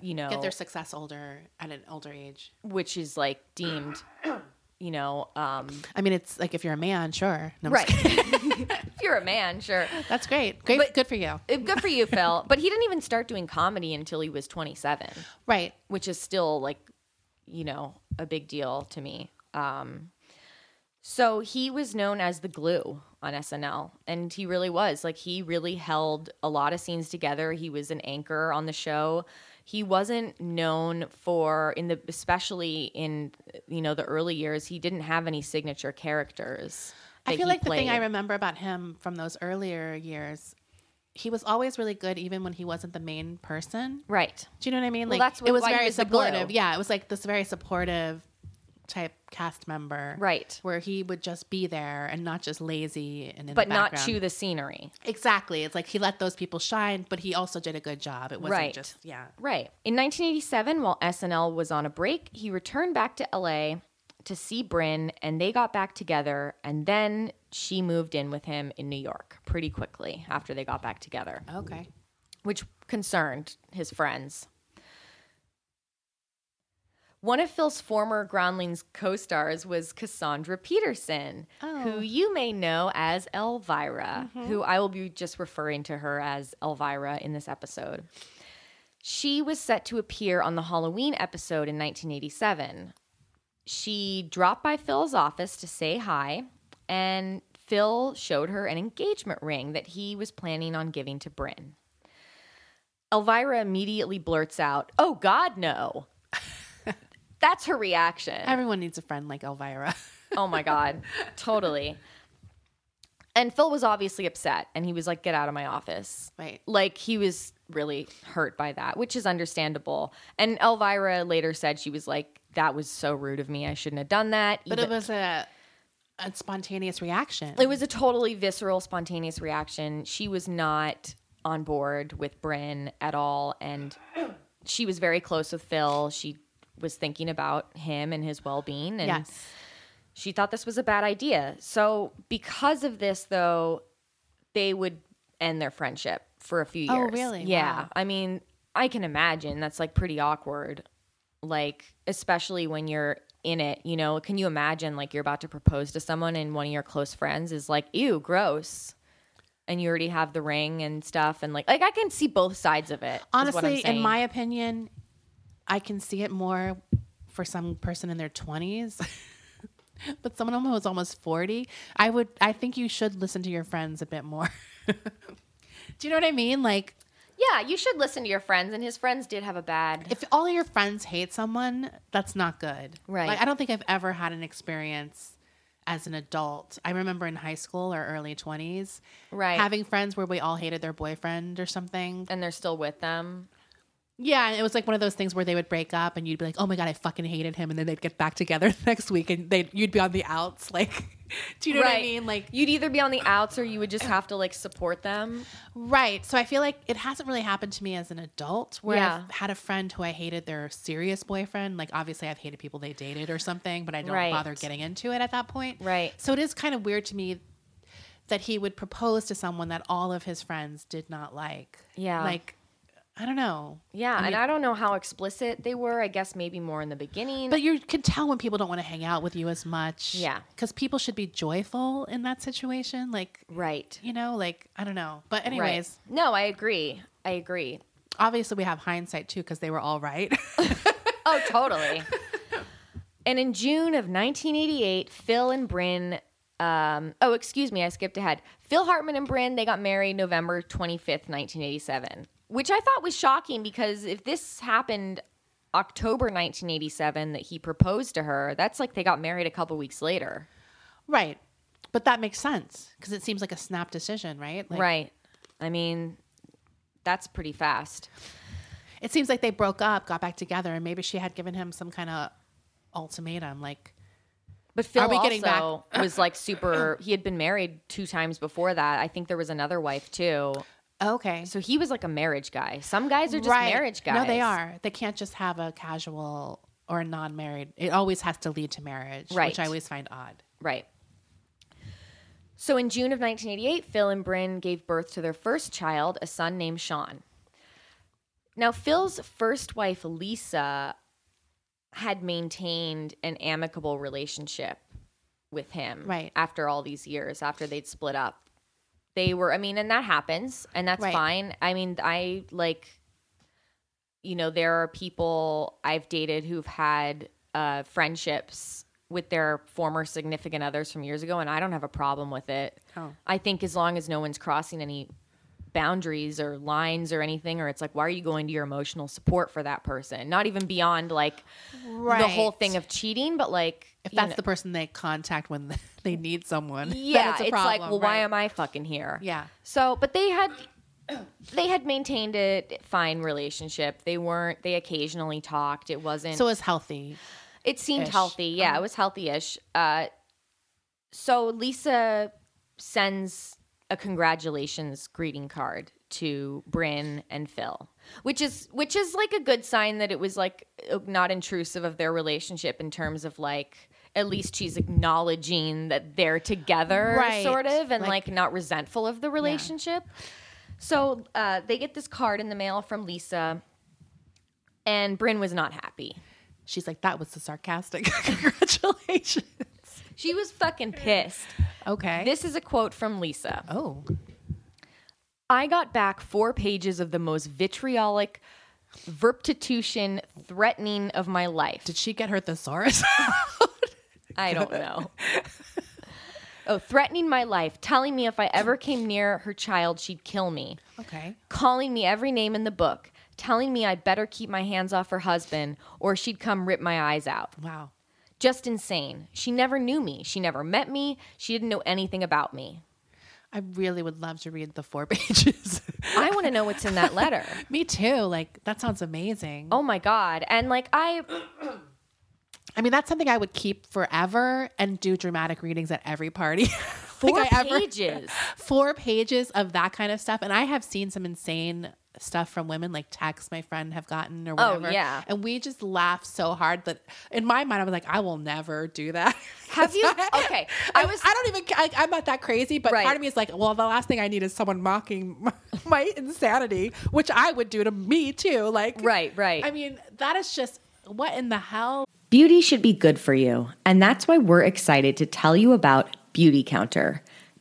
you know, Get their success older at an older age. which is like deemed, you know, um, I mean, it's like if you're a man, sure. No, right. if you're a man, sure. That's great. Great. But- good for you. Good for you, Phil. But he didn't even start doing comedy until he was 27, Right. which is still like, you know, a big deal to me. Um, so he was known as the glue on SNL, and he really was. Like he really held a lot of scenes together. He was an anchor on the show. He wasn't known for in the especially in you know the early years. He didn't have any signature characters. I feel like the thing I remember about him from those earlier years, he was always really good, even when he wasn't the main person. right. Do you know what I mean? Well, Like that's what- it was very supportive. Yeah, it was like this very supportive type cast member, Right. Where he would just be there and not just lazy and in But not chew the scenery. Exactly. It's like he let those people shine, but he also did a good job. It wasn't Right. just yeah. Right. In 1987, while SNL was on a break, he returned back to LA to see Brynn, and they got back together. And then she moved in with him in New York pretty quickly after they got back together, Okay. which concerned his friends. One of Phil's former Groundlings co stars was Cassandra Peterson, who oh. you may know as Elvira, mm-hmm. who I will be just referring to her as Elvira in this episode. She was set to appear on the Halloween episode in 1987. She dropped by Phil's office to say hi, and Phil showed her an engagement ring that he was planning on giving to Brynn. Elvira immediately blurts out, Oh, God, no. That's her reaction. Everyone needs a friend like Elvira. Oh my God. totally. And Phil was obviously upset and he was like, get out of my office. Right. Like he was really hurt by that, which is understandable. And Elvira later said she was like, that was so rude of me. I shouldn't have done that. But Even- it was a a spontaneous reaction. it was a totally visceral, spontaneous reaction. She was not on board with Brynn at all. And she was very close with Phil. She was thinking about him and his well being. And yes. she thought this was a bad idea. So, because of this, though, they would end their friendship for a few Oh, years. really? Yeah. Wow. I mean, I can imagine that's like pretty awkward. Like, especially when you're in it, you know, can you imagine like you're about to propose to someone and one of your close friends is like, ew, gross. And you already have the ring and stuff. And like, like I can see both sides of it. is what I'm Honestly, in my opinion, I can see it more for some person in their 20s. but someone who's almost 40, I would I think you should listen to your friends a bit more. Do you know what I mean? Like yeah, you should listen to your friends. And his friends did have a bad. if all of your friends hate someone, that's not good. Right. Like I don't think I've ever had an experience as an adult. I remember in high school or early 20s Right. having friends where we all hated their boyfriend or something. and they're still with them. Yeah, and it was like one of those things where they would break up, and you'd be like, "Oh my god, I fucking hated him," and then they'd get back together next week, and they you'd be on the outs. Like, do you know what I mean? Like, you'd either be on the outs or you would just have to like support them. right. So I feel like it hasn't really happened to me as an adult, where Yeah. I've had a friend who I hated their serious boyfriend. Like, obviously, I've hated people they dated or something, but I don't Right. bother getting into it at that point. Right. So it is kind of weird to me that he would propose to someone that all of his friends did not like. Yeah. Like, I don't know. Yeah, and I don't know how explicit they were. I guess maybe more in the beginning. But you can tell when people don't want to hang out with you as much. Yeah. Because people should be joyful in that situation. Like, right. you know, like, I don't know. But, anyways, right. No, I agree. I agree. obviously we have hindsight too because they were all right. Oh, totally. and in June of 1988, Phil and Brynn. Um, oh, excuse me, I skipped ahead. Phil Hartman and Brynn, they got married November 25th, 1987, which I thought was shocking because if this happened October 1987 that he proposed to her, that's like they got married a couple weeks later. right. But that makes sense because it seems like a snap decision, right? Like, right. I mean, that's pretty fast. It seems like they broke up, got back together, and maybe she had given him some kind of ultimatum. Like, But Phil Are we getting also was like super. He had been married two times before that. I think there was another wife too. okay. So he was like a marriage guy. Some guys are just marriage guys. No, they are. They can't just have a casual or a non married. It always has to lead to marriage, which I always find odd. Right. So in June of 1988, Phil and Brynn gave birth to their first child, a son named Sean. Now, Phil's first wife, Lisa, had maintained an amicable relationship with him Right. after all these years, after they'd split up. They were, I mean, and that happens, and that's Right. fine. I mean, I like, you know, there are people I've dated who've had uh, friendships with their former significant others from years ago, and I don't have a problem with it. Oh. I think as long as no one's crossing any boundaries or lines or anything, or it's like, why are you going to your emotional support for that person? Not even beyond like the whole thing of cheating, but like If that's know- the person they contact when they need someone, then yeah, it's, it's, a problem, like, well, why am I fucking here? Yeah. So, but they had they had maintained a fine relationship. They weren't. They occasionally talked. It wasn't. So it was healthy. It seemed healthy. Yeah, Uh-huh. it was healthy-ish. Uh, so Lisa sends a congratulations greeting card to Brynn and Phil, which is which is like a good sign that it was like not intrusive of their relationship in terms of like at least she's acknowledging that they're together, Right. sort of, and Like- like, not resentful of the relationship. So uh, they get this card in the mail from Lisa, and Brynn was not happy. She's like, that was the sarcastic. Congratulations. She was fucking pissed. Okay. This is a quote from Lisa. oh. I got back four pages of the most vitriolic, verptitution threatening of my life. Did she get her thesaurus? I don't know. oh, threatening my life, telling me if I ever came near her child, she'd kill me, okay. calling me every name in the book, telling me I'd better keep my hands off her husband or she'd come rip my eyes out. Wow. Just insane. She never knew me. She never met me. She didn't know anything about me. I really would love to read the four pages. I want to know what's in that letter. Me too. Like that sounds amazing. Oh my God. And like, I, I mean, that's something I would keep forever and do dramatic readings at every party. four Think I ever- pages. four pages of that kind of stuff. And I have seen some insane stuff from women, like texts my friend have gotten or Oh, whatever. yeah. And we just laugh so hard that in my mind, I was like, I will never do that. Have you? Okay. I I was. was, I don't even. I, I'm not that crazy, but Right. part of me is like, well, the last thing I need is someone mocking my, my insanity, which I would do to me too. Like, right, right. I mean, that is just what in the hell. Beauty should be good for you, and that's why we're excited to tell you about Beauty Counter.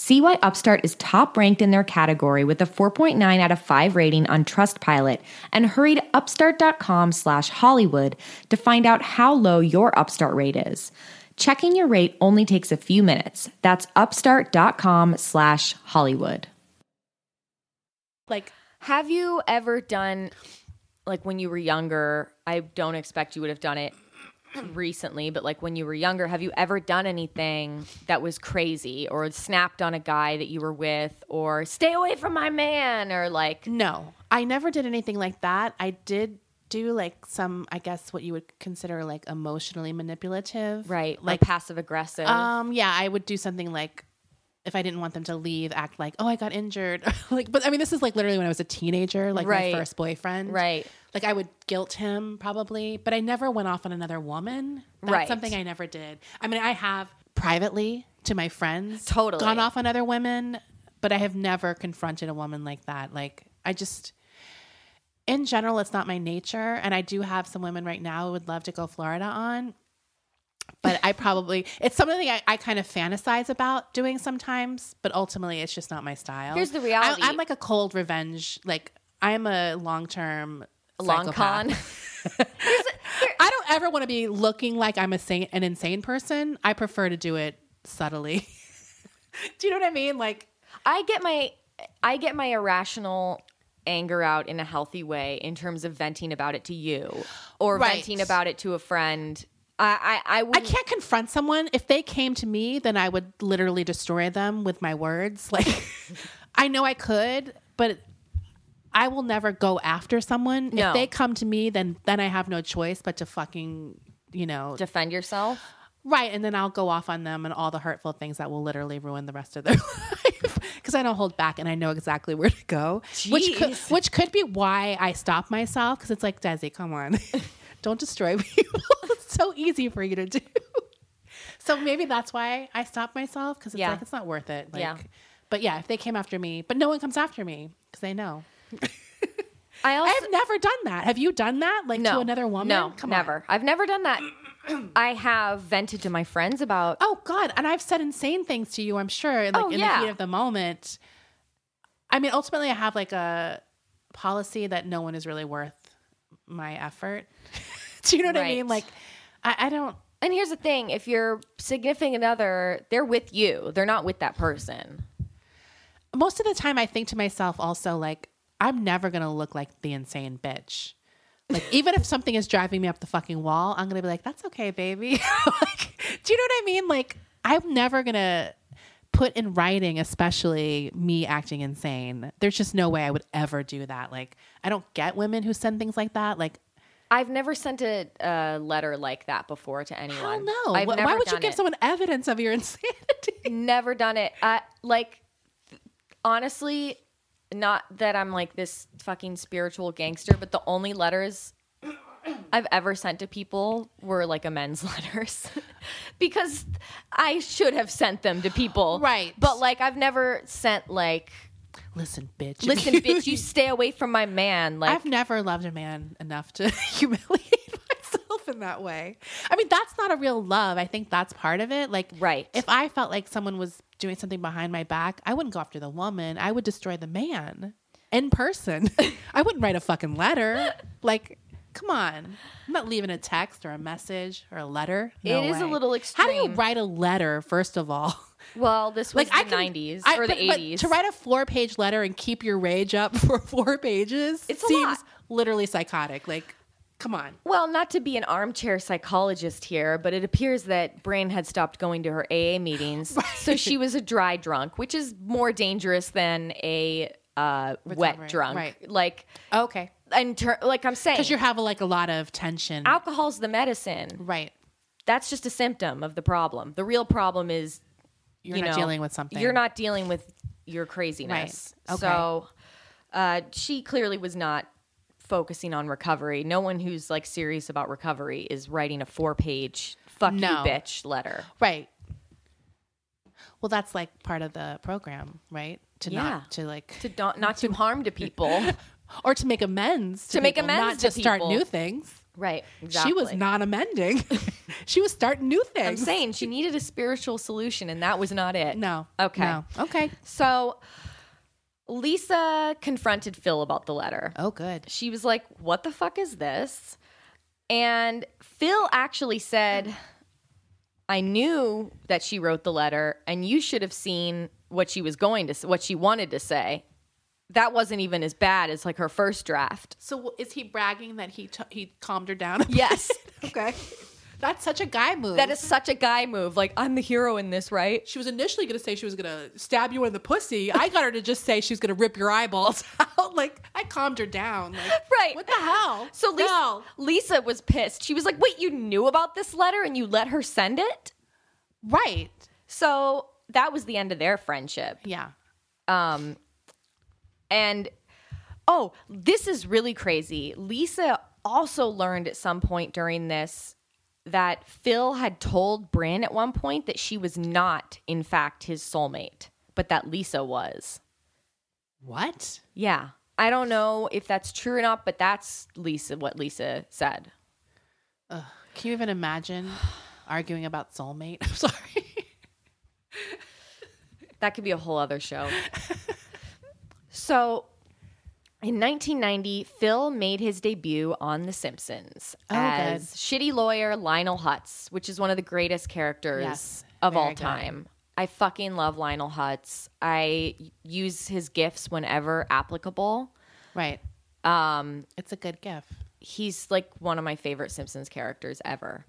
See why Upstart is top ranked in their category with a 4.9 out of 5 rating on Trustpilot and hurry to upstart.com slash Hollywood to find out how low your Upstart rate is. Checking your rate only takes a few minutes. That's upstart.com slash Hollywood. Like, Have you ever done, like when you were younger, I don't expect you would have done it recently, but like when you were younger, have you ever done anything that was crazy or snapped on a guy that you were with or stay away from my man or like, no, I never did anything like that. I did do like some, I guess, what you would consider like emotionally manipulative. right, like passive aggressive? um, yeah, I would do something like, if I didn't want them to leave, act like, oh, I got injured. like, but I mean, this is like literally when I was a teenager, like Right. my first boyfriend. right. Like I would guilt him probably, but I never went off on another woman. That's Right. something I never did. I mean, I have privately to my friends Totally. gone off on other women, but I have never confronted a woman like that. Like I just in general it's not my nature and I do have some women right now who would love to go Florida on. But I probably it's something I, I kind of fantasize about doing sometimes, but ultimately it's just not my style. Here's the I- reality. I'm like a cold revenge. Like I'm a long term Long con. I don't ever want to be looking like I'm a sane, an insane person. I prefer to do it subtly. do you know what I mean? Like, I get my I get my irrational anger out in a healthy way in terms of venting about it to you or Right. venting about it to a friend. I I I, I can't confront someone. If they came to me, then I would literally destroy them with my words. Like, I know I could, but I will never go after someone. No. If they come to me, then then I have no choice but to fucking, you know, defend yourself. Right, and then I'll go off on them and all the hurtful things that will literally ruin the rest of their life because I don't hold back and I know exactly where to go. Which could, which could be why I stop myself because it's like Desi, come on, don't destroy people. it's so easy for you to do. So maybe that's why I stop myself because it's Yeah. like it's not worth it. Like, Yeah. But yeah, if they came after me, but no one comes after me because they know. I also I have never done that. Have you done that? Like no to another woman? No, Come on. never. I've never done that. I have vented to my friends about. Oh God! And I've said insane things to you. I'm sure, like Oh, in yeah. the heat of the moment. I mean, ultimately, I have like a policy that no one is really worth my effort. Do you know what I mean? Like, I, I don't. And here's the thing: if your significant other, they're with you. They're not with that person. Most of the time, I think to myself also like, I'm never gonna look like the insane bitch. Like, even if something is driving me up the fucking wall, I'm gonna be like, "That's okay, baby." like, do you know what I mean? Like, I'm never gonna put in writing, especially me acting insane. There's just no way I would ever do that. Like, I don't get women who send things like that. Like, I've never sent a, a letter like that before to anyone. hell no. I've Wh- never Why would you give it. someone evidence of your insanity? never done it. I like honestly, not that I'm like this fucking spiritual gangster, but the only letters I've ever sent to people were like amends letters because I should have sent them to people. Right. But like I've never sent like Listen, bitch. listen bitch you stay away from my man like I've never loved a man enough to humiliate myself in that way. I mean, that's not a real love. I think that's part of it. Like, Right. If I felt like someone was doing something behind my back, I wouldn't go after the woman. I would destroy the man in person. I wouldn't write a fucking letter. Like, come on. I'm not leaving a text or a message or a letter. No It is a way. little How do you write a letter, first of all? Well, this was Like I the can- 90s I- or the but- but 80s. to write a four-page letter and keep your rage up for four pages It's a seems literally psychotic. Like, come on. Well, not to be an armchair psychologist here, but it appears that Brynn had stopped going to her AA meetings. So she was a dry drunk, which is more dangerous than a uh, wet drunk. right. Like, Okay. And ter- like I'm saying, Because you have like a lot of tension. alcohol's the medicine. Right. That's just a symptom of the problem. The real problem is You're you not know, dealing with something. You're not dealing with your craziness. Right. Okay. So uh, she clearly was not focusing on recovery. No one who's like serious about recovery is writing a four page fuck No. you bitch letter. Right. Well, that's like part of the program, right? To Yeah. not to like To not, not do harm to people. or to make amends to, To make people, amends not to to start new things. right. She was not amending. she was starting new things. I'm saying she needed a spiritual solution, and that was not it. no. Okay. No. Okay. So Lisa confronted Phil about the letter. Oh, good. she was like, What the fuck is this? And Phil actually said, I knew that she wrote the letter, and you should have seen what she was going to, what she wanted to say. That wasn't even as bad as like her first draft. So is he bragging that he t- he calmed her down? Yes, okay. That's such a guy move. that is such a guy move. Like I'm the hero in this, right? She was initially going to say she was going to stab you in the pussy. I got her to just say she's going to rip your eyeballs out. Like I calmed her down. Like, Right. What the hell? So Lisa, No. Lisa was pissed. She was like, "Wait, you knew about this letter and you let her send it?" Right. So that was the end of their friendship. Yeah. Um, and oh, this is really crazy. Lisa also learned at some point during this that Phil had told Brynn at one point that she was not, in fact, his soulmate, but that Lisa was. What? Yeah. I don't know if that's true or not, but that's Lisa, what Lisa said. Ugh. Can you even imagine arguing about soulmate? I'm sorry. That could be a whole other show. so, in 1990, Phil made his debut on The Simpsons Oh, as good. shitty lawyer Lionel Hutz, which is one of the greatest characters Yes, of all good. time. I fucking love Lionel Hutz. I use his gifts whenever applicable. Right. Um, It's a good gift. he's like one of my favorite Simpsons characters ever.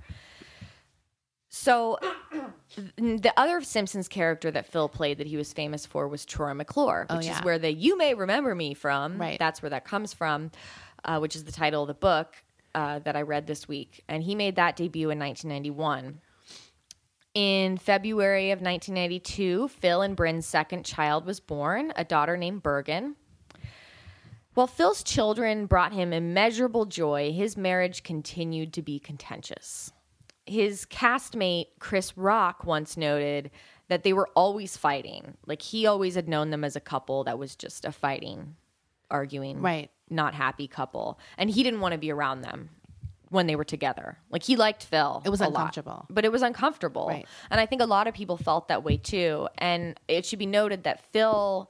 So, the other Simpsons character that Phil played that he was famous for was Troy McClure, which Oh, yeah. is where the "You May Remember Me" from. Right. That's where that comes from, uh, which is the title of the book uh, that I read this week, and he made that debut in 1991. In February of 1992, Phil and Brynn's second child was born, a daughter named Birgen. While Phil's children brought him immeasurable joy, his marriage continued to be contentious. His castmate, Chris Rock, once noted that they were always fighting. Like he always had known them as a couple that was just a fighting, arguing, Right. not happy couple. And he didn't want to be around them when they were together. Like he liked Phil. It was a lot, uncomfortable. but it was uncomfortable. Right. And I think a lot of people felt that way too. And it should be noted that Phil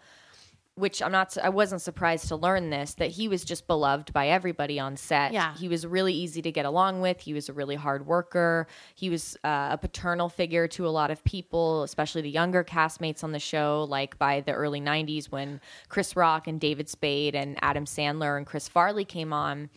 which I'm not I wasn't surprised to learn this that he was just beloved by everybody on set. Yeah. He was really easy to get along with. He was a really hard worker. He was uh, a paternal figure to a lot of people, especially the younger castmates on the show like by the early 90s when Chris Rock and David Spade and Adam Sandler and Chris Farley came on.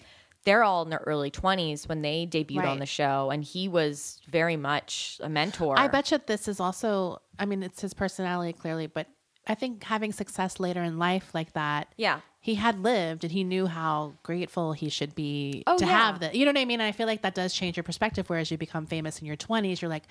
They're all in their early 20s when they debuted on the show and he was very much a mentor. I bet you this is also, I mean, it's his personality clearly, but I think having success later in life like that. Yeah. He had lived and he knew how grateful he should be Oh, to yeah. have that. You know what I mean? And I feel like that does change your perspective. Whereas you become famous in your 20s, you're like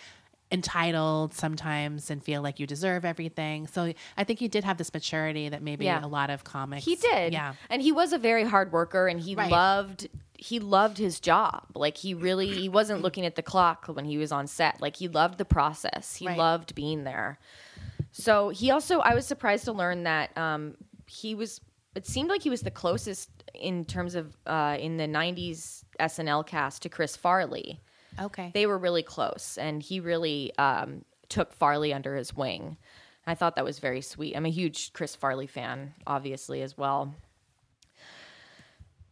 entitled sometimes and feel like you deserve everything. So I think he did have this maturity that maybe Yeah. a lot of comics. He did. Yeah. And he was a very hard worker and he Right. loved he loved his job. Like he really he wasn't looking at the clock when he was on set. Like he loved the process. He Right. loved being there. So he also I was surprised to learn that um he was it seemed like he was the closest in terms of uh, in the '90s SNL cast to Chris Farley. Okay. They were really close, and he really um, took Farley under his wing. I thought that was very sweet. I'm a huge Chris Farley fan, obviously, as well.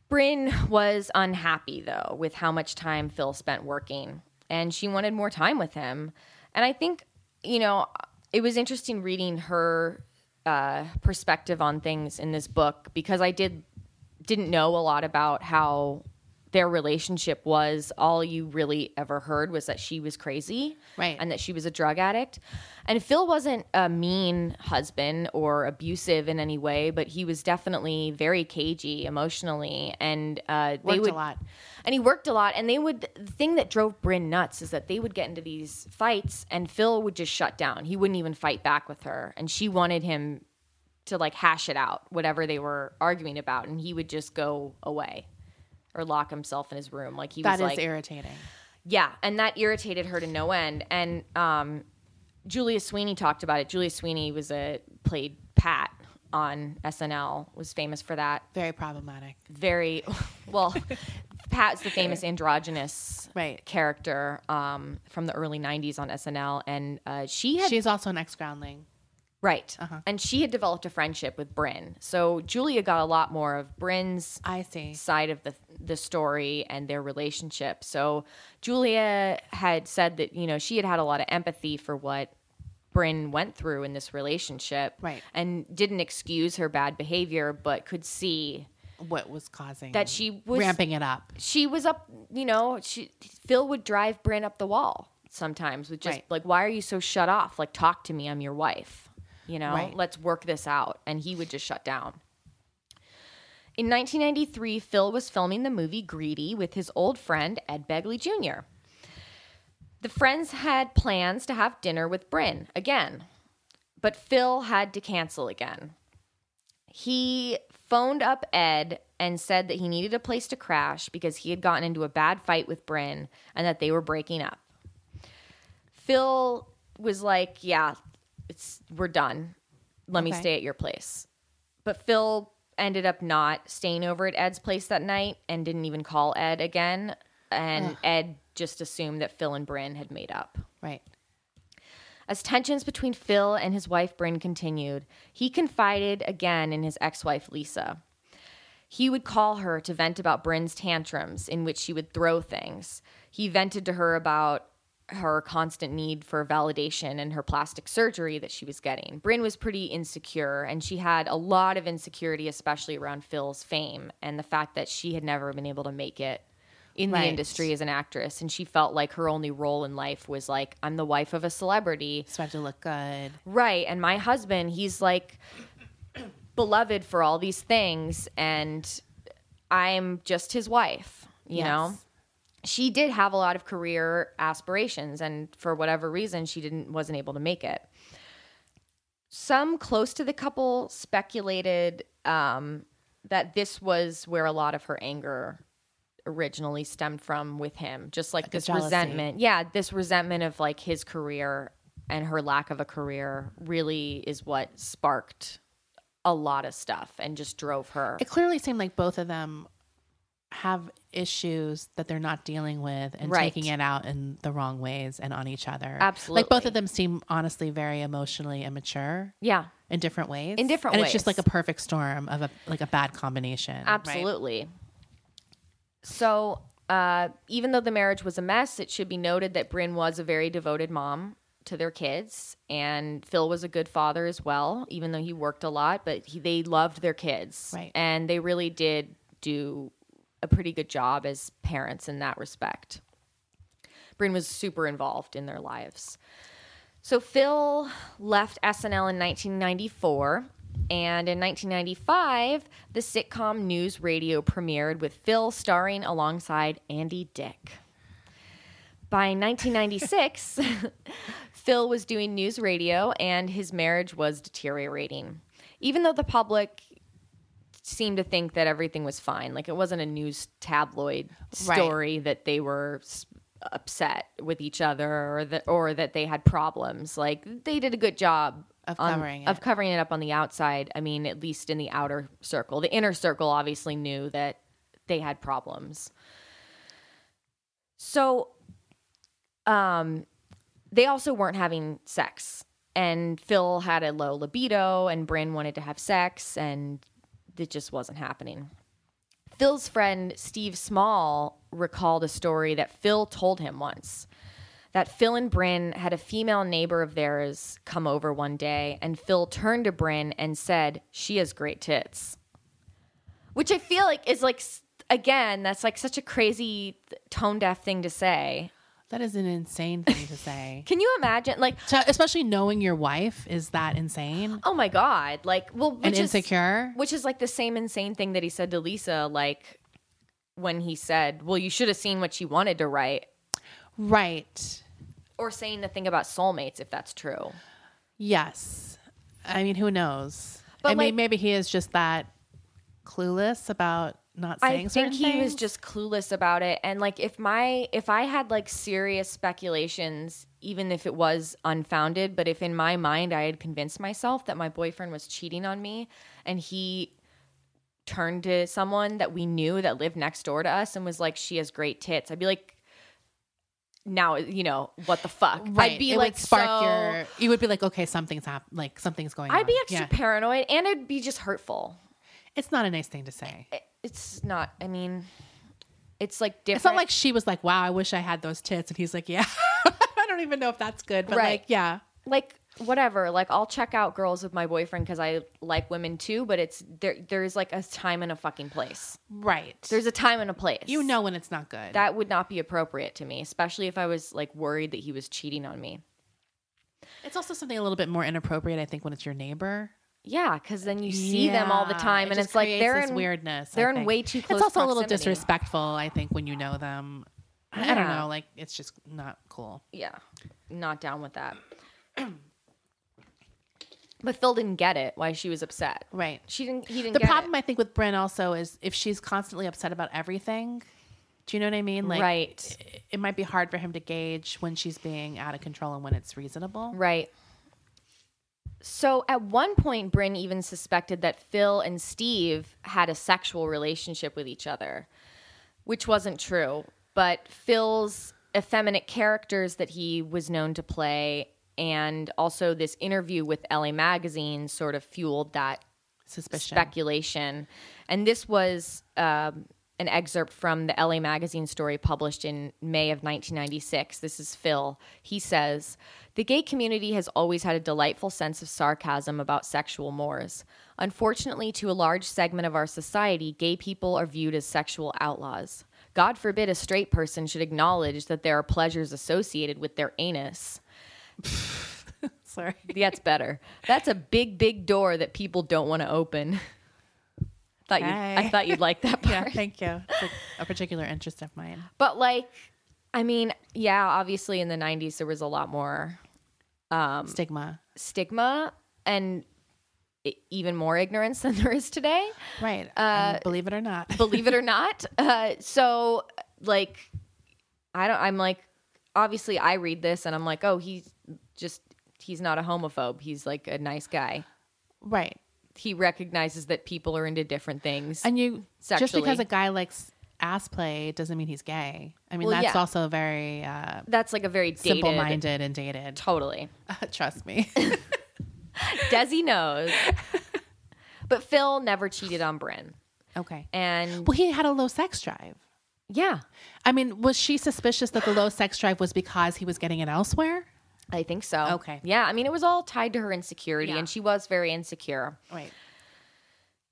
Brynn was unhappy, though, with how much time Phil spent working, and she wanted more time with him. And I think, you know, it was interesting reading her uh, perspective on things in this book because I did didn't know a lot about how their relationship was all you really ever heard was that she was crazy Right. and that she was a drug addict and phil wasn't a mean husband or abusive in any way but he was definitely very cagey emotionally and uh, they Worked a lot. And he worked a lot. And they would the thing that drove brynn nuts is that they would get into these fights and phil would just shut down. He wouldn't even fight back with her. And she wanted him to like hash it out whatever they were arguing about. And he would just go away or lock himself in his room. Like he That was is like irritating. yeah. And that irritated her to no end. And um julia sweeney talked about it. Julia sweeney was a played pat on snl was famous for that. Very problematic. very well pat's the famous androgynous Right. character um, from the early 90s on snl and uh, she had She's also an ex groundling. right and she had developed a friendship with brynn so julia got a lot more of brynn's I see. side of the the story and their relationship. So Julia had said that you know she had had a lot of empathy for what Brynn went through in this relationship, Right. And didn't excuse her bad behavior, but could see What was causing that she was ramping it up? She was up, you know. She Phil would drive Brynn up the wall sometimes with just Right. like, "Why are you so shut off? Like, talk to me. I'm your wife. You know, Right. let's work this out." And he would just shut down. In 1993, Phil was filming the movie Greedy with his old friend Ed Begley Jr. The friends had plans to have dinner with Brynn again, but Phil had to cancel again. He phoned up Ed and said that he needed a place to crash because he had gotten into a bad fight with Brynn and that they were breaking up. Phil was like, "Yeah, it's we're done. Let me stay at your place." But Phil ended up not staying over at Ed's place that night and didn't even call Ed again. And Ed just assumed that Phil and Brynn had made up. Right. As tensions between Phil and his wife Brynn continued, he confided again in his ex wife Lisa. He would call her to vent about Brynn's tantrums, in which she would throw things. He vented to her about her constant need for validation and her plastic surgery that she was getting. Brynn was pretty insecure, and she had a lot of insecurity, especially around Phil's fame and the fact that she had never been able to make it in the industry as an actress. And she felt like her only role in life was like, I'm the wife of a celebrity. So I have to look good. Right. And my husband, he's like beloved for all these things. And I'm just his wife, you Yes. know? She did have a lot of career aspirations, and for whatever reason, she didn't wasn't able to make it. Some close to the couple speculated um, that this was where a lot of her anger originally stemmed from with him, just like, a this resentment. Yeah, this resentment of like his career and her lack of a career really is what sparked a lot of stuff and just drove her. It clearly seemed like both of them have issues that they're not dealing with and Right. taking it out in the wrong ways and on each other. absolutely Like both of them seem honestly very emotionally immature yeah, in different ways. In different and it's just like a perfect storm of a like a bad combination. right? So, uh, even though the marriage was a mess, it should be noted that Brynn was a very devoted mom to their kids, and Phil was a good father as well. Even though he worked a lot, but he, they loved their kids, Right. And they really did do a pretty good job as parents in that respect. Brynn was super involved in their lives. So Phil left SNL in 1994, and in 1995, the sitcom News Radio premiered with Phil starring alongside Andy Dick. By 1996, Phil was doing news radio and his marriage was deteriorating. Even though the public seemed to think that everything was fine, like it wasn't a news tabloid Right. story that they were upset with each other or that or that they had problems. Like they did a good job Of on- covering of it. covering it up on the outside. I mean, at least in the outer circle. The inner circle obviously knew that they had problems. So, um, they also weren't having sex, and Phil had a low libido, and Brynn wanted to have sex, and it just wasn't happening. Phil's friend Steve Small recalled a story that Phil told him once that Phil and Brynn had a female neighbor of theirs come over one day, and Phil turned to Brynn and said, She has great tits. Which I feel like is like, again, that's like such a crazy, tone deaf thing to say. That is an insane thing to say. Can you imagine? Like, So, especially knowing your wife is that insane oh my God. Like, well, which and is- insecure. Which is like the same insane thing that he said to Lisa, like when he said, Well, you should have seen what she wanted to write. Right. Or saying the thing about soulmates, if that's true. Yes. I mean, who knows? But, I like- mean, maybe he is just that clueless about not saying I think he was just clueless about it. And like if my if I had like serious speculations, even if it was unfounded, but if in my mind I had convinced myself that my boyfriend was cheating on me and he turned to someone that we knew that lived next door to us and was like, She has great tits, I'd be like now you know what the fuck right. i'd be it like spark so- your. You would be like, okay, something's hap- like something's going on. i'd be extra Yeah. paranoid and it'd be just hurtful It's not a nice thing to say. It- it's not i mean it's like different It's not like she was like, "Wow, I wish I had those tits," and he's like, "Yeah." I don't even know if that's good, but Right. like, yeah, like whatever like i'll check out girls with my boyfriend because i like women too but it's there there's like a time and a fucking place right. there's a time and a place you know when it's not good. that would not be appropriate to me especially if i was like worried that he was cheating on me it's also something a little bit more inappropriate, I think, when it's your neighbor. yeah because then you see them all the time it and it's like they're in weirdness. They're in way too close It's also a little disrespectful, I think, when you know them. I, I don't know, like it's just not cool. yeah not down with that but phil didn't get it why she was upset Right. she didn't he didn't The problem it. I think with Brynn also is if she's constantly upset about everything. Do you know what I mean? Like, right it- it might be hard for him to gauge when she's being out of control and when it's reasonable. Right. So at one point, Brynn even suspected that Phil and Steve had a sexual relationship with each other, which wasn't true. But Phil's effeminate characters that he was known to play, and also this interview with LA Magazine, sort of fueled that Suspicion. speculation. And this was um, an excerpt from the LA Magazine story published in May of 1996. This is Phil. He says The gay community has always had a delightful sense of sarcasm about sexual mores. Unfortunately, to a large segment of our society, gay people are viewed as sexual outlaws. God forbid a straight person should acknowledge that there are pleasures associated with their anus. Sorry. That's better. That's a big, big door that people don't want to open. thought you, I thought you'd like that part. Yeah, thank you. It's like a particular interest of mine. But like, I mean, yeah, obviously in the '90s there was a lot more Stigma. stigma and e- even more ignorance than there is today. Right. Uh, And believe it or not. believe it or not. Uh, so, like, I don't. I'm like, obviously, I read this and I'm like, oh, he's just he's not a homophobe. He's like a nice guy. right. He recognizes that people are into different things. And you just because a guy likes ass play doesn't mean he's gay. I mean, Well, that's yeah. also very uh, That's like a very simple minded and dated. Totally. Trust me. Desi knows. but Phil never cheated on Brynn. okay. And Well, he had a low sex drive. yeah, I mean, was she suspicious that the low sex drive was because he was getting it elsewhere? I think so. Okay. Yeah, I mean, it was all tied to her insecurity, Yeah. and she was very insecure. Right.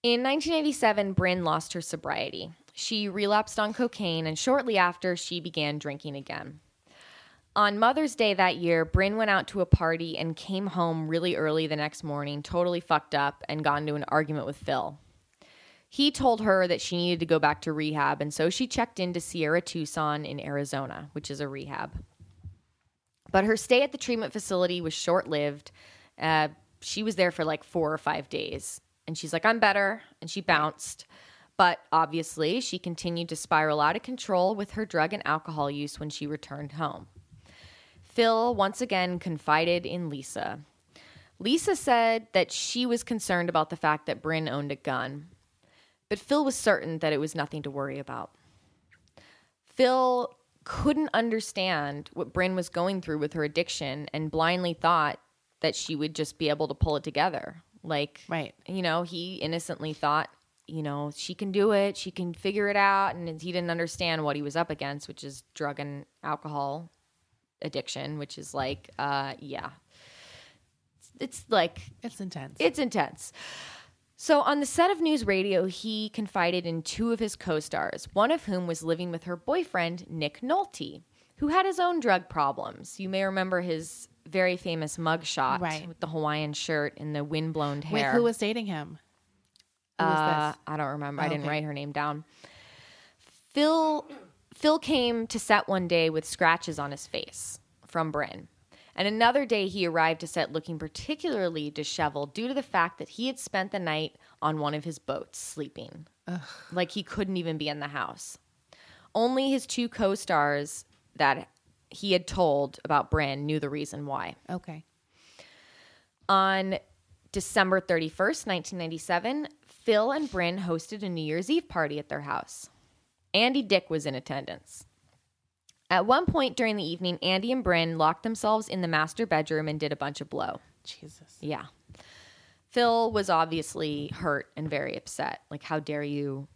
In 1987, Brynn lost her sobriety. She relapsed on cocaine, and shortly after, she began drinking again. On Mother's Day that year, Brynn went out to a party and came home really early the next morning, totally fucked up, and got into an argument with Phil. He told her that she needed to go back to rehab, and so she checked into Sierra Tucson in Arizona, which is a rehab. But her stay at the treatment facility was short lived. Uh, she was there for like four or five days. And she's like, I'm better. And she bounced. But obviously, she continued to spiral out of control with her drug and alcohol use when she returned home. Phil once again confided in Lisa. Lisa said that she was concerned about the fact that Brynn owned a gun, but Phil was certain that it was nothing to worry about. Phil couldn't understand what Brynn was going through with her addiction and blindly thought that she would just be able to pull it together. Like, Right. you know, he innocently thought, you know, she can do it, she can figure it out. And he didn't understand what he was up against, which is drug and alcohol addiction, which is like, uh, yeah. It's, it's like It's intense. it's intense. So, on the set of news radio, he confided in two of his co stars, one of whom was living with her boyfriend, Nick Nolte, who had his own drug problems. You may remember his very famous mugshot Right. with the Hawaiian shirt and the windblown Wait, hair. who was dating him? Who was Uh, this? I don't remember. I didn't okay. write her name down. Phil Phil came to set one day with scratches on his face from Brynn. And another day he arrived to set looking particularly disheveled due to the fact that he had spent the night on one of his boats sleeping. Like he couldn't even be in the house. Only his two co-stars that he had told about Brynn knew the reason why. Okay. On December 31st, 1997, Phil and Brynn hosted a New Year's Eve party at their house. Andy Dick was in attendance. At one point during the evening, Andy and Brynn locked themselves in the master bedroom and did a bunch of blow. Jesus. Yeah. Phil was obviously hurt and very upset. Like, how dare you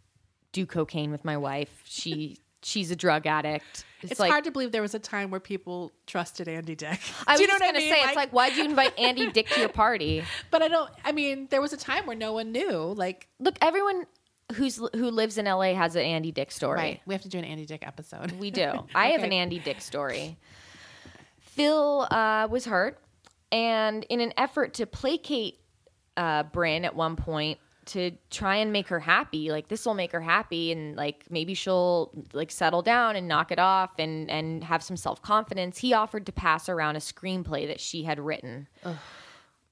do cocaine with my wife? She she's a drug addict. It's, like, hard to believe there was a time where people trusted Andy Dick. I was you know just gonna mean? say, it's like, why'd you invite Andy Dick to your party? but I don't. I mean, there was a time where no one knew. Like, Look, everyone who's who lives in LA has an Andy Dick story. right? We have to do an Andy Dick episode. We do. I have an Andy Dick story. Phil uh, was hurt, and in an effort to placate uh, Brynn at one point to try and make her happy, like this will make her happy, and like maybe she'll like settle down and knock it off and and have some self confidence. He offered to pass around a screenplay that she had written.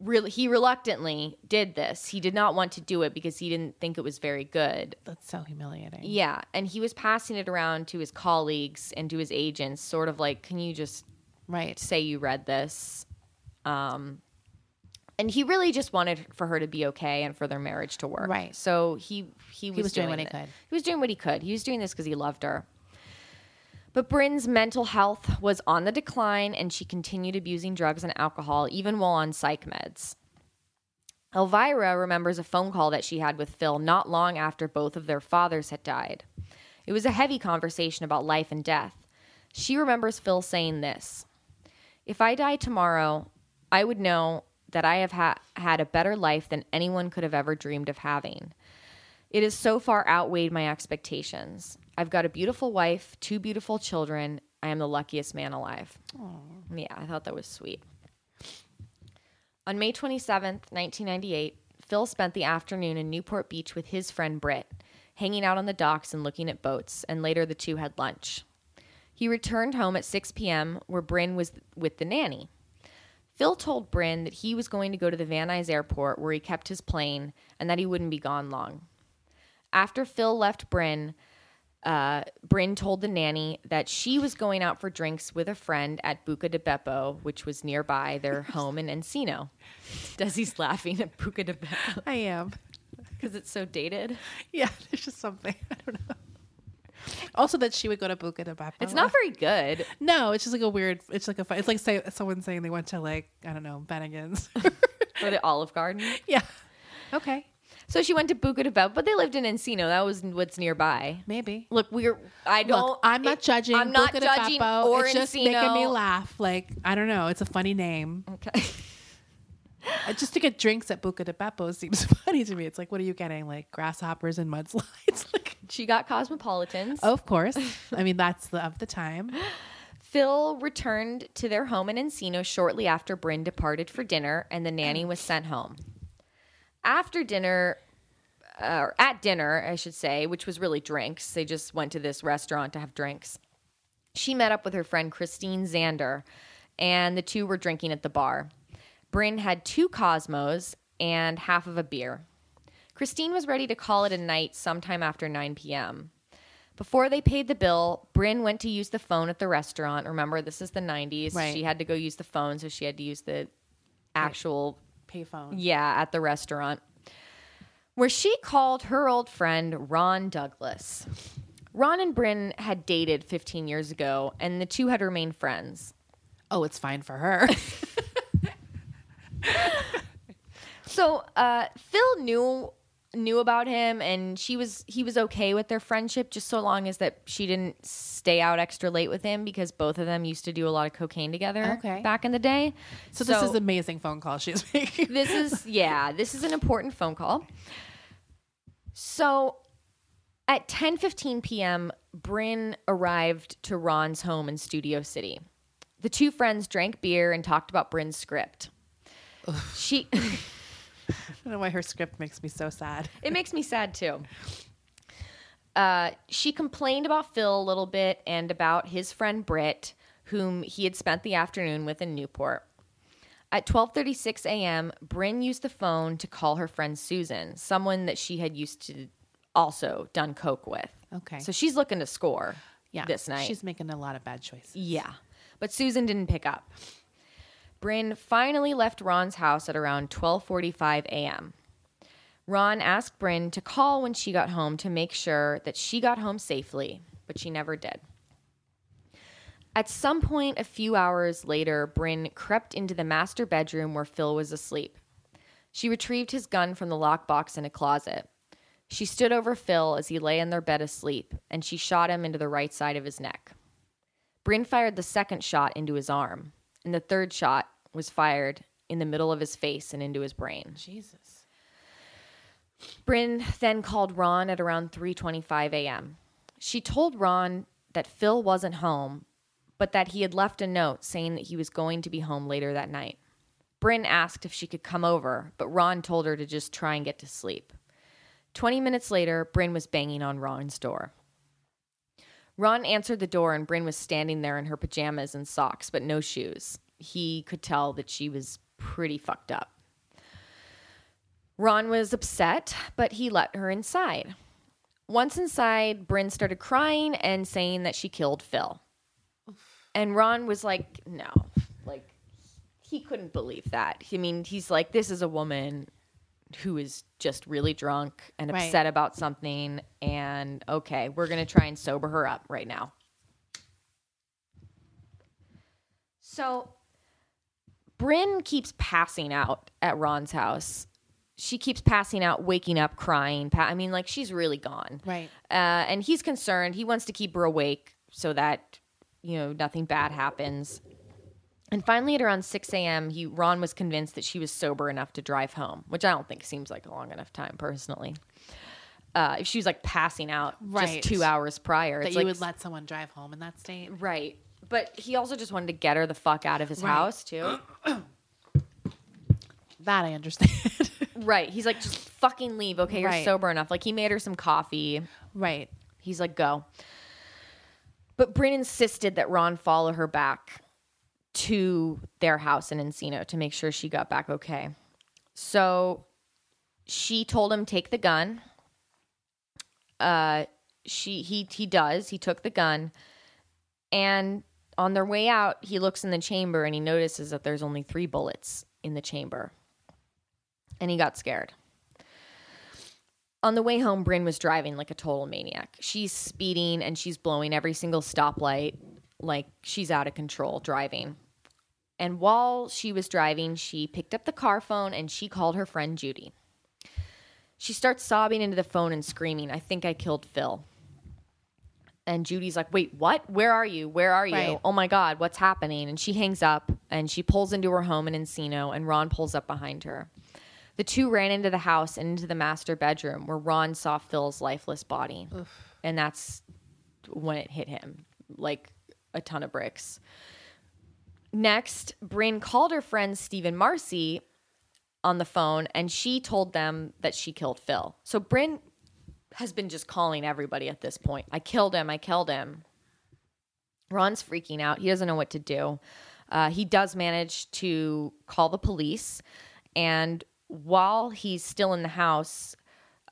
Really, he reluctantly did this. He did not want to do it because he didn't think it was very good. That's so humiliating. Yeah, and he was passing it around to his colleagues and to his agents, sort of like, "Can you just Right. say you read this?" Um, and he really just wanted for her to be okay and for their marriage to work. Right. So he he was, was doing what he it. could. He was doing what he could. He was doing this because he loved her. But Brynn's mental health was on the decline, and she continued abusing drugs and alcohol even while on psych meds. Elvira remembers a phone call that she had with Phil not long after both of their fathers had died. It was a heavy conversation about life and death. She remembers Phil saying this If I die tomorrow, I would know that I have ha- had a better life than anyone could have ever dreamed of having. It has so far outweighed my expectations. I've got a beautiful wife, two beautiful children. I am the luckiest man alive. Yeah, I thought that was sweet. On May 27th, 1998, Phil spent the afternoon in Newport Beach with his friend Britt, hanging out on the docks and looking at boats, and later the two had lunch. He returned home at 6 p.m., where Brynn was with the nanny. Phil told Brynn that he was going to go to the Van Nuys airport where he kept his plane and that he wouldn't be gone long. After Phil left Brynn, uh, Brynn told the nanny that she was going out for drinks with a friend at Buca de Beppo, which was nearby their home in Encino. Desi's laughing at Buca de Beppo I am. because it's so dated. Yeah, there's just something. I don't know. Also, that she would go to Buca de Beppo. It's not very good. No, it's just like a weird. It's like a. It's like say someone saying they went to like I don't know Bennigan's. Or the Olive Garden. yeah. Okay. So she went to Buca de Beppo, but they lived in Encino. That was what's nearby. Maybe. Look, we're. I don't. Look, I'm not it- judging. I'm not Buca de judging Beppo. or It's just Encino. making me laugh. Like I don't know. It's a funny name. Okay. Uh, Just to get drinks at Buca de Beppo seems funny to me. It's like, what are you getting? Like grasshoppers and mudslides? like, She got cosmopolitans. of course. I mean, that's the of the time. Phil returned to their home in Encino shortly after Brynn departed for dinner, and the nanny was sent home. After dinner, uh, or at dinner, I should say, which was really drinks, they just went to this restaurant to have drinks. She met up with her friend Christine Zander, and the two were drinking at the bar. Brynn had two Cosmos and half of a beer. Christine was ready to call it a night sometime after 9 p.m. Before they paid the bill, Brynn went to use the phone at the restaurant. Remember, this is the 90s. Right. She had to go use the phone, so she had to use the actual payphone. Yeah, at the restaurant. Where she called her old friend Ron Douglas. Ron and Brynn had dated 15 years ago, and the two had remained friends. Oh, it's fine for her. So uh, Phil knew knew about him, and she was he was okay with their friendship, just so long as that she didn't stay out extra late with him because both of them used to do a lot of cocaine together Okay. back in the day. so this is an amazing phone call she's making. this is yeah this is an important phone call so at 10:15 p.m. Brynn arrived to Ron's home in Studio City. The two friends drank beer and talked about Brynn's script. She I don't know why her script makes me so sad. it makes me sad too. Uh, she complained about Phil a little bit and about his friend Britt, whom he had spent the afternoon with in Newport. At 12:36 a.m., Brynn used the phone to call her friend Susan, someone that she had used to also done coke with. Okay. So she's looking to score Yeah. this night. She's making a lot of bad choices. Yeah. But Susan didn't pick up. Brynn finally left Ron's house at around 12:45 a.m. Ron asked Brynn to call when she got home to make sure that she got home safely, but she never did. At some point a few hours later, Brynn crept into the master bedroom where Phil was asleep. She retrieved his gun from the lockbox in a closet. She stood over Phil as he lay in their bed asleep, and she shot him into the right side of his neck. Brynn fired the second shot into his arm, and the third shot was fired in the middle of his face and into his brain. Jesus. Brynn then called Ron at around 3:25 a.m. She told Ron that Phil wasn't home, but that he had left a note saying that he was going to be home later that night. Brynn asked if she could come over, but Ron told her to just try and get to sleep. 20 minutes later, Brynn was banging on Ron's door. Ron answered the door and Brynn was standing there in her pajamas and socks, but no shoes. He could tell that she was pretty fucked up. Ron was upset, but he let her inside. Once inside, Brynn started crying and saying that she killed Phil. And Ron was like, no, like, he couldn't believe that. I mean, he's like, this is a woman who is just really drunk and Right. upset about something. And okay, we're going to try and sober her up right now. So Brynn keeps passing out at Ron's house. She keeps passing out, waking up, crying. Pa- I mean, like she's really gone. Right. Uh, and he's concerned. He wants to keep her awake so that you know nothing bad happens. And finally, at around 6 a.m., he Ron was convinced that she was sober enough to drive home, which I don't think seems like a long enough time, personally. Uh, if she was like passing out Right. just two hours prior, That you like would let someone drive home in that state. right. But he also just wanted to get her the fuck out of his Right. house too. That I understand. right. He's like, just fucking leave. Okay, you're Right. sober enough. Like he made her some coffee. right. He's like, go. But Brynn insisted that Ron follow her back to their house in Encino to make sure she got back okay. So she told him take the gun. Uh, she he he does. He took the gun, and on their way out, he looks in the chamber and he notices that there's only three bullets in the chamber, and he got scared. On the way home, Brynn was driving like a total maniac. She's speeding and she's blowing every single stoplight, like she's out of control driving. And while she was driving, she picked up the car phone and she called her friend Judy. She starts sobbing into the phone and screaming, I think I killed Phil. And Judy's like, Wait, what? Where are you? Where are you? Right. Oh my God, what's happening? And she hangs up and she pulls into her home in Encino, and Ron pulls up behind her. The two ran into the house and into the master bedroom where Ron saw Phil's lifeless body. And that's when it hit him like a ton of bricks. Next, Brynn called her friend Stephen Marcy on the phone and she told them that she killed Phil. So Brynn has been just calling everybody at this point. I killed him. I killed him. Ron's freaking out. He doesn't know what to do. Uh, he does manage to call the police. And while he's still in the house,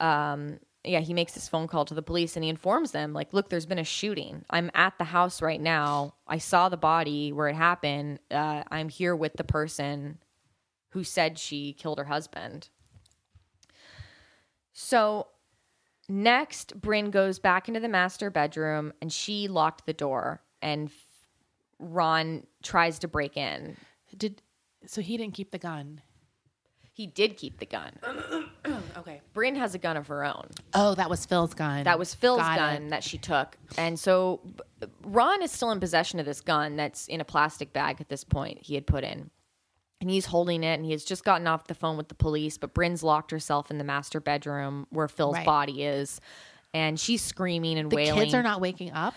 um, yeah, he makes this phone call to the police and he informs them, like, look, there's been a shooting. I'm at the house right now. I saw the body where it happened. Uh, I'm here with the person who said she killed her husband. So next, Brynn goes back into the master bedroom and she locked the door and Ron tries to break in. Did so he didn't keep the gun. He did keep the gun. Okay. Brynn has a gun of her own. Oh, that was Phil's gun. That was Phil's Got gun it. that she took. And so Ron is still in possession of this gun that's in a plastic bag at this point he had put in. And he's holding it and he has just gotten off the phone with the police, but Brynn's locked herself in the master bedroom where Phil's Right. body is. And she's screaming and The wailing. kids are not waking up.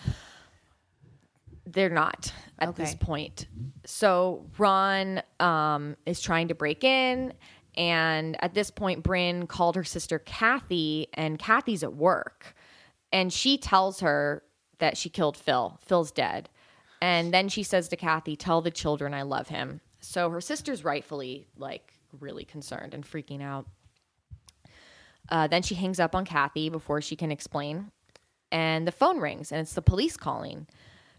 They're not at this point. So Ron um, is trying to break in, and at this point, Brynn called her sister Kathy, and Kathy's at work, and she tells her that she killed Phil. Phil's dead, and then she says to Kathy, "Tell the children I love him." So her sister's rightfully like really concerned and freaking out. Uh, then she hangs up on Kathy before she can explain, and the phone rings, and it's the police calling.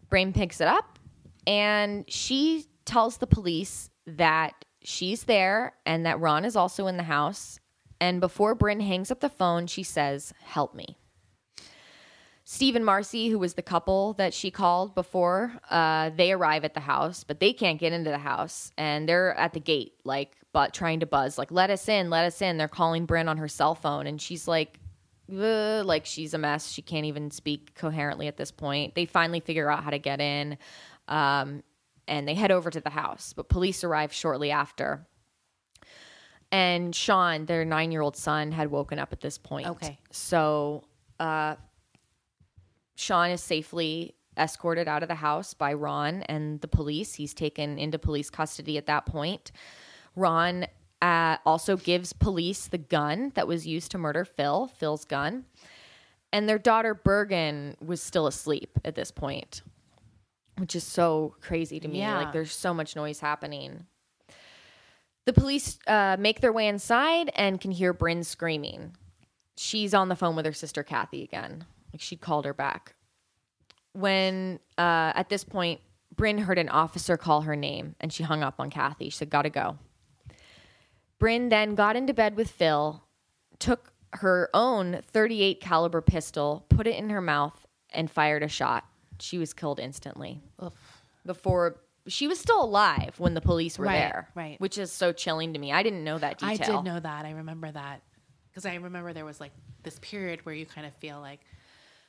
Brynn picks it up and she tells the police that she's there and that Ron is also in the house. And before Brynn hangs up the phone, she says, Help me. Steve and Marcy, who was the couple that she called before, uh, they arrive at the house, but they can't get into the house. And they're at the gate, like, but trying to buzz, like, let us in, let us in. They're calling Brynn on her cell phone. And she's like, "Ugh," like she's a mess. She can't even speak coherently at this point. They finally figure out how to get in, um, and they head over to the house. But police arrive shortly after. And Sean, their nine-year-old son, had woken up at this point. Okay. so uh, Sean is safely escorted out of the house by Ron and the police. He's taken into police custody at that point. Ron uh, also gives police the gun that was used to murder Phil, Phil's gun. And their daughter Birgen was still asleep at this point, which is so crazy to me. Yeah. Like there's so much noise happening. The police uh, make their way inside and can hear Brynn screaming. She's on the phone with her sister Kathy again. Like she'd called her back. When uh, at this point, Brynn heard an officer call her name and she hung up on Kathy. She said, Gotta go. Brynn then got into bed with Phil, took her own 38 caliber pistol, put it in her mouth, and fired a shot. She was killed instantly. Before she was still alive when the police were Right, there, right. Which is so chilling to me. I didn't know that detail. I did know that. I remember that because I remember there was like this period where you kind of feel like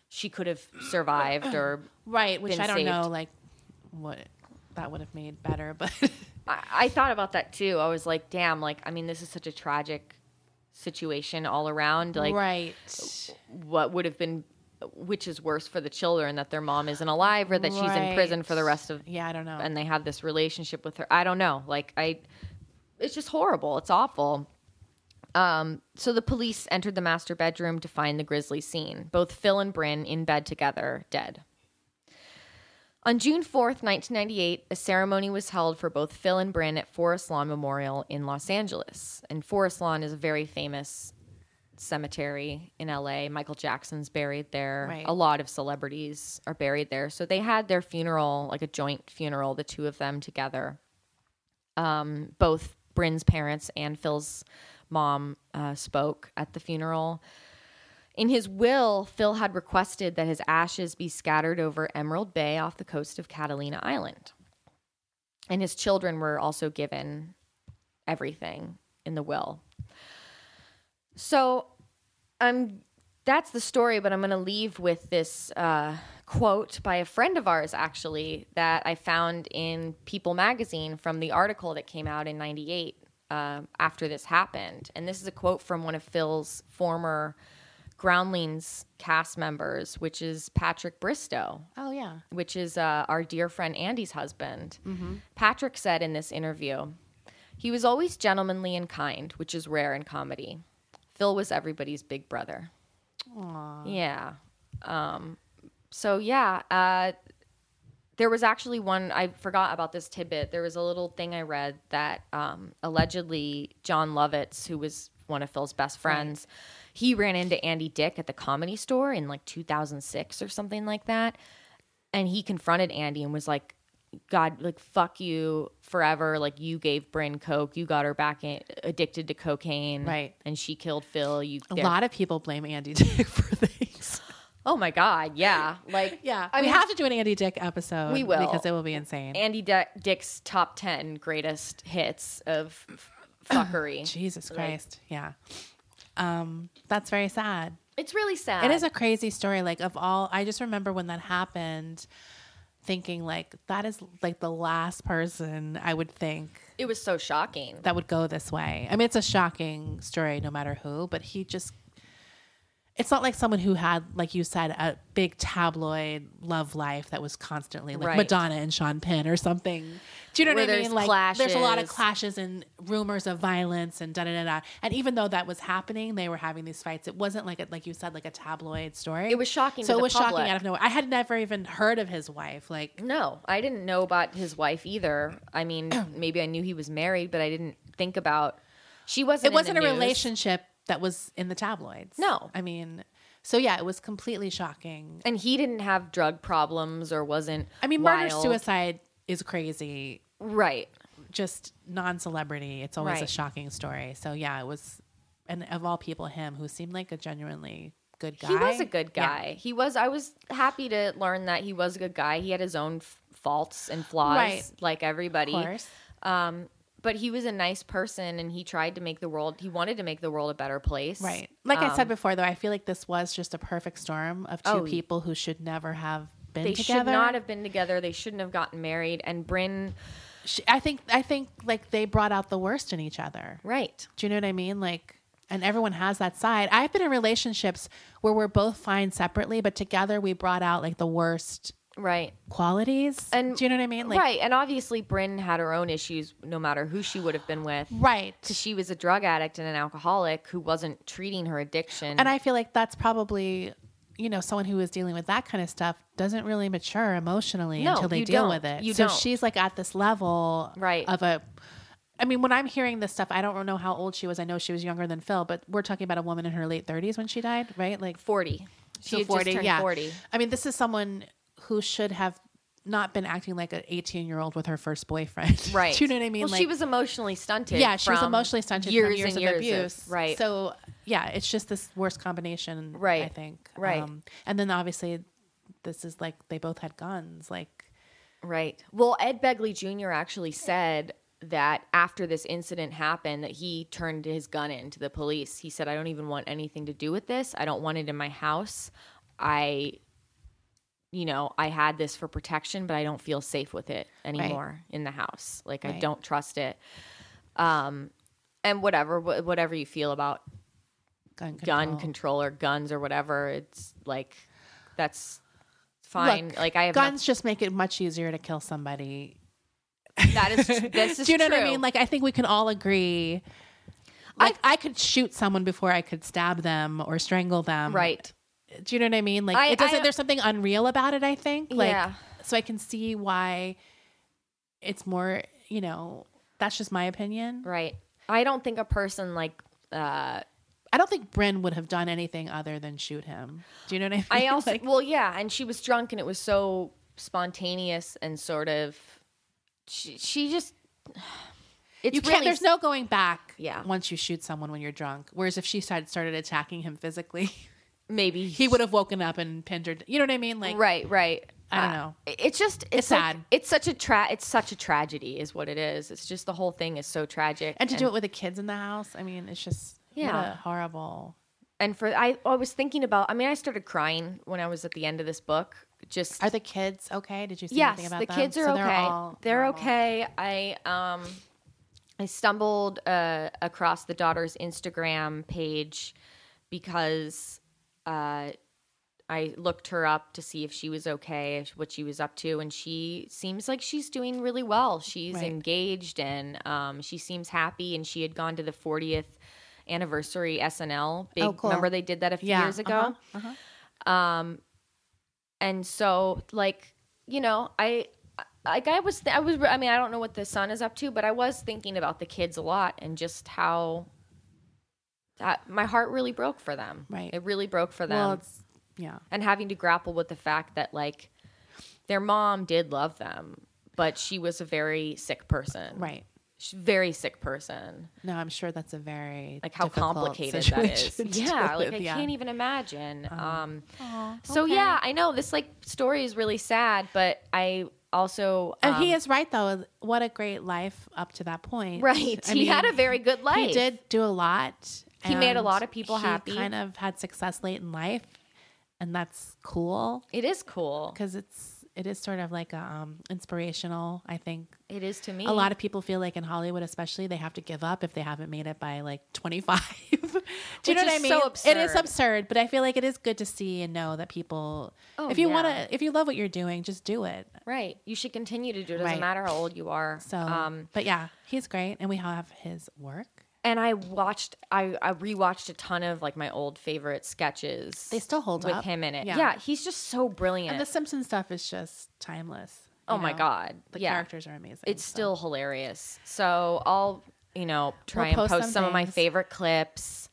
she could have survived, or right, which I don't know like what that would have made better, but I, I thought about that too. I was like, damn, like I mean, this is such a tragic situation all around. Like, right, what would have been, which is worse for the children that their mom isn't alive or that she's in prison for the rest of yeah, I don't know. and they have this relationship with her. I don't know. Like I it's just horrible. It's awful. Um, so the police entered the master bedroom to find the grisly scene. Both Phil and Brynn in bed together, dead. On June 4th, 1998, a ceremony was held for both Phil and Brynn at Forest Lawn Memorial in Los Angeles. And Forest Lawn is a very famous cemetery in LA. Michael Jackson's buried there. Right. A lot of celebrities are buried there. So they had their funeral, like a joint funeral, the two of them together. Um, both Brynn's parents and Phil's mom uh, spoke at the funeral. In his will, Phil had requested that his ashes be scattered over Emerald Bay off the coast of Catalina Island. And his children were also given everything in the will. So I'm that's the story, but I'm going to leave with this uh, quote by a friend of ours, actually, that I found in People magazine from the article that came out in 98 uh, after this happened. And this is a quote from one of Phil's former Groundlings cast members, which is Patrick Bristow oh yeah, which is uh, our dear friend Andy's husband. Patrick said in this interview, he was always gentlemanly and kind, which is rare in comedy. Phil was everybody's big brother. Aww. Yeah. Um, so yeah, uh, there was actually one I forgot about this tidbit. There was a little thing I read that um, allegedly Jon Lovitz, who was one of Phil's best friends, he ran into Andy Dick at the comedy store in like 2006 or something like that, and he confronted Andy and was like, God, like fuck you forever. Like you gave Brynn coke, you got her back in, addicted to cocaine, Right. And she killed Phil. You A lot of people blame Andy Dick for things. Oh my God, yeah. Like Yeah, I we mean, have to do an Andy Dick episode. We will. because it will be insane. Andy Di- Dick's top ten greatest hits of f- fuckery. Jesus Like- Christ, yeah. Um, that's very sad. it's really sad. It is a crazy story. Like of all, I just remember when that happened, thinking like that is like the last person I would think It was so shocking. that would go this way. I mean, it's a shocking story, no matter who. But he just. It's not like someone who had, like you said, a big tabloid love life that was constantly like Right. Madonna and Sean Penn or something. Do you know Where what I mean? Like, there's a lot of clashes. clashes and rumors of violence and da da da da. And even though that was happening, they were having these fights. It wasn't like a, like you said, like a tabloid story. It was shocking So it was public. shocking out of nowhere. I had never even heard of his wife. Like, No, I didn't know about his wife either. I mean, maybe I knew he was married, but I didn't think about. She wasn't. it wasn't a news. relationship that was in the tabloids. No. I mean, so yeah, it was completely shocking. and he didn't have drug problems or wasn't. I mean, murder wild. suicide is crazy. Right. Just non-celebrity, it's always a shocking story. So yeah, it was, and of all people, him who seemed like a genuinely good guy. He was a good Yeah. guy. He was. I was happy to learn that he was a good guy. He had his own f- faults and flaws, Right. like everybody. Of course. Um, but he was a nice person, and he tried to make the world. He wanted to make the world a better place. Right. Like I said Um, before, though, I feel like this was just a perfect storm of two Oh, people who should never have been together. They together. should not have been together. They shouldn't have gotten married. And Brynn, I think. I think like they brought out the worst in each other. right? Do you know what I mean? Like, and everyone has that side. I've been in relationships where we're both fine separately, but together we brought out like the worst Right. qualities. And do you know what I mean? Like, right. And obviously, Brynn had her own issues, no matter who she would have been with. right. Because she was a drug addict and an alcoholic who wasn't treating her addiction. And I feel like that's probably, you know, someone who is dealing with that kind of stuff doesn't really mature emotionally No, until they deal don't. with it. You so don't. she's like at this level Right. of a. I mean, when I'm hearing this stuff, I don't know how old she was. I know she was younger than Phil, but we're talking about a woman in her late 30s when she died, right? Like 40. She So had just turned yeah. 40. I mean, this is someone who should have not been acting like an 18 year old with her first boyfriend. Right. Do you know what I mean? Well, like, she was emotionally stunted. yeah, she was emotionally stunted years from years and of years abuse. right. So yeah, it's just this worst combination. Right. I think. Right. Um, and then obviously, this is like they both had guns. Like Right. Well, Ed Begley Jr. actually said that after this incident happened that he turned his gun in to the police. He said, "I don't even want anything to do with this. I don't want it in my house. I you know, I had this for protection, but I don't feel safe with it anymore in the house. Like I don't trust it." Um and whatever wh- whatever you feel about gun gun control. control or guns or whatever, it's like that's fine. Look, like I have guns just make it much easier to kill somebody. that is this is Do you know what I mean? Like I think we can all agree. Like I, could shoot someone before I could stab them or strangle them. right. Do you know what I mean? Like I- it doesn't. There's something unreal about it. I think. Like, Yeah. So I can see why it's more. You know, that's just my opinion. Right. I don't think a person like uh I don't think Brynn would have done anything other than shoot him. Do you know what I mean? I also Like, well yeah, and she was drunk and it was so spontaneous and sort of she, she just it's you can't. really There's no going back. Yeah. Once you shoot someone when you're drunk, whereas if she started started attacking him physically, maybe he would have woken up and pinned her. You know what I mean? Like right, right. I don't Uh, know. It's just it's, It's like- sad. It's such a tra- it's such a tragedy is what it is. It's just the whole thing is so tragic. And to do it with the kids in the house, I mean, it's just yeah, Yeah. what a horrible. and for I, I was thinking about I mean I started crying when I was at the end of this book. Just Are the kids okay? Did you see yes, anything about the them? kids are So okay. They're, They're okay. I um I stumbled uh, across the daughter's Instagram page because uh, I looked her up to see if she was okay, what she was up to, and she seems like she's doing really well. She's Right. engaged and um, she seems happy. And she had gone to the 40th anniversary SNL. Big Oh, cool. remember they did that a few Yeah, years ago uh-huh, uh-huh. and so like you know i like i was th- i was i mean i don't know what the son is up to but i was thinking about the kids a lot and just how that my heart really broke for them Right. it really broke for them Well, it's yeah. and having to grapple with the fact that like their mom did love them but she was a very sick person. Right. She's very sick person. No, I'm sure that's a very Like how complicated that is. situation Yeah, deal like I yeah. can't even imagine. Uh-huh. Um, so yeah, I know this like story is really sad, but I also And um, he is right though. What a great life up to that point. right. I he mean, had a very good life. He did do a lot. He made a lot of people he happy. Kind of had success late in life, and that's cool It is cool. because it's it is sort of like a, um, inspirational. I think It is to me. a lot of people feel like in Hollywood, especially, they have to give up if they haven't made it by like twenty five. do you Which know what I mean? so It is absurd. absurd, but I feel like it is good to see and know that people. Oh, if you yeah. want to, if you love what you're doing, just do it. right. You should continue to do it. Doesn't Right. matter how old you are. So, um, but yeah, he's great, and we have his work. And I watched, I, I rewatched a ton of like my old favorite sketches. They still hold with up. him in it. Yeah. Yeah. he's just so brilliant. And the Simpson stuff is just timeless. oh you my god, the yeah, characters are amazing. it's so. still hilarious. So I'll, you know, try We'll and post post some some of my favorite clips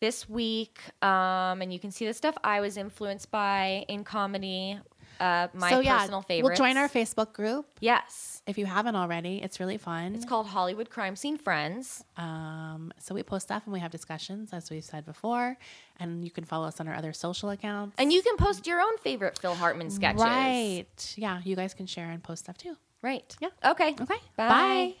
this week. Um, and you can see the stuff I was influenced by in comedy. Uh, my so yeah, personal favorites. We'll join our Facebook group yes. if you haven't already. It's really fun. It's called Hollywood Crime Scene Friends. Um, so we post stuff and we have discussions, as we've said before. And you can follow us on our other social accounts. And you can post your own favorite Phil Hartman sketches. Right. Yeah, you guys can share and post stuff too. Right. Yeah. Okay. Okay. Bye. Bye.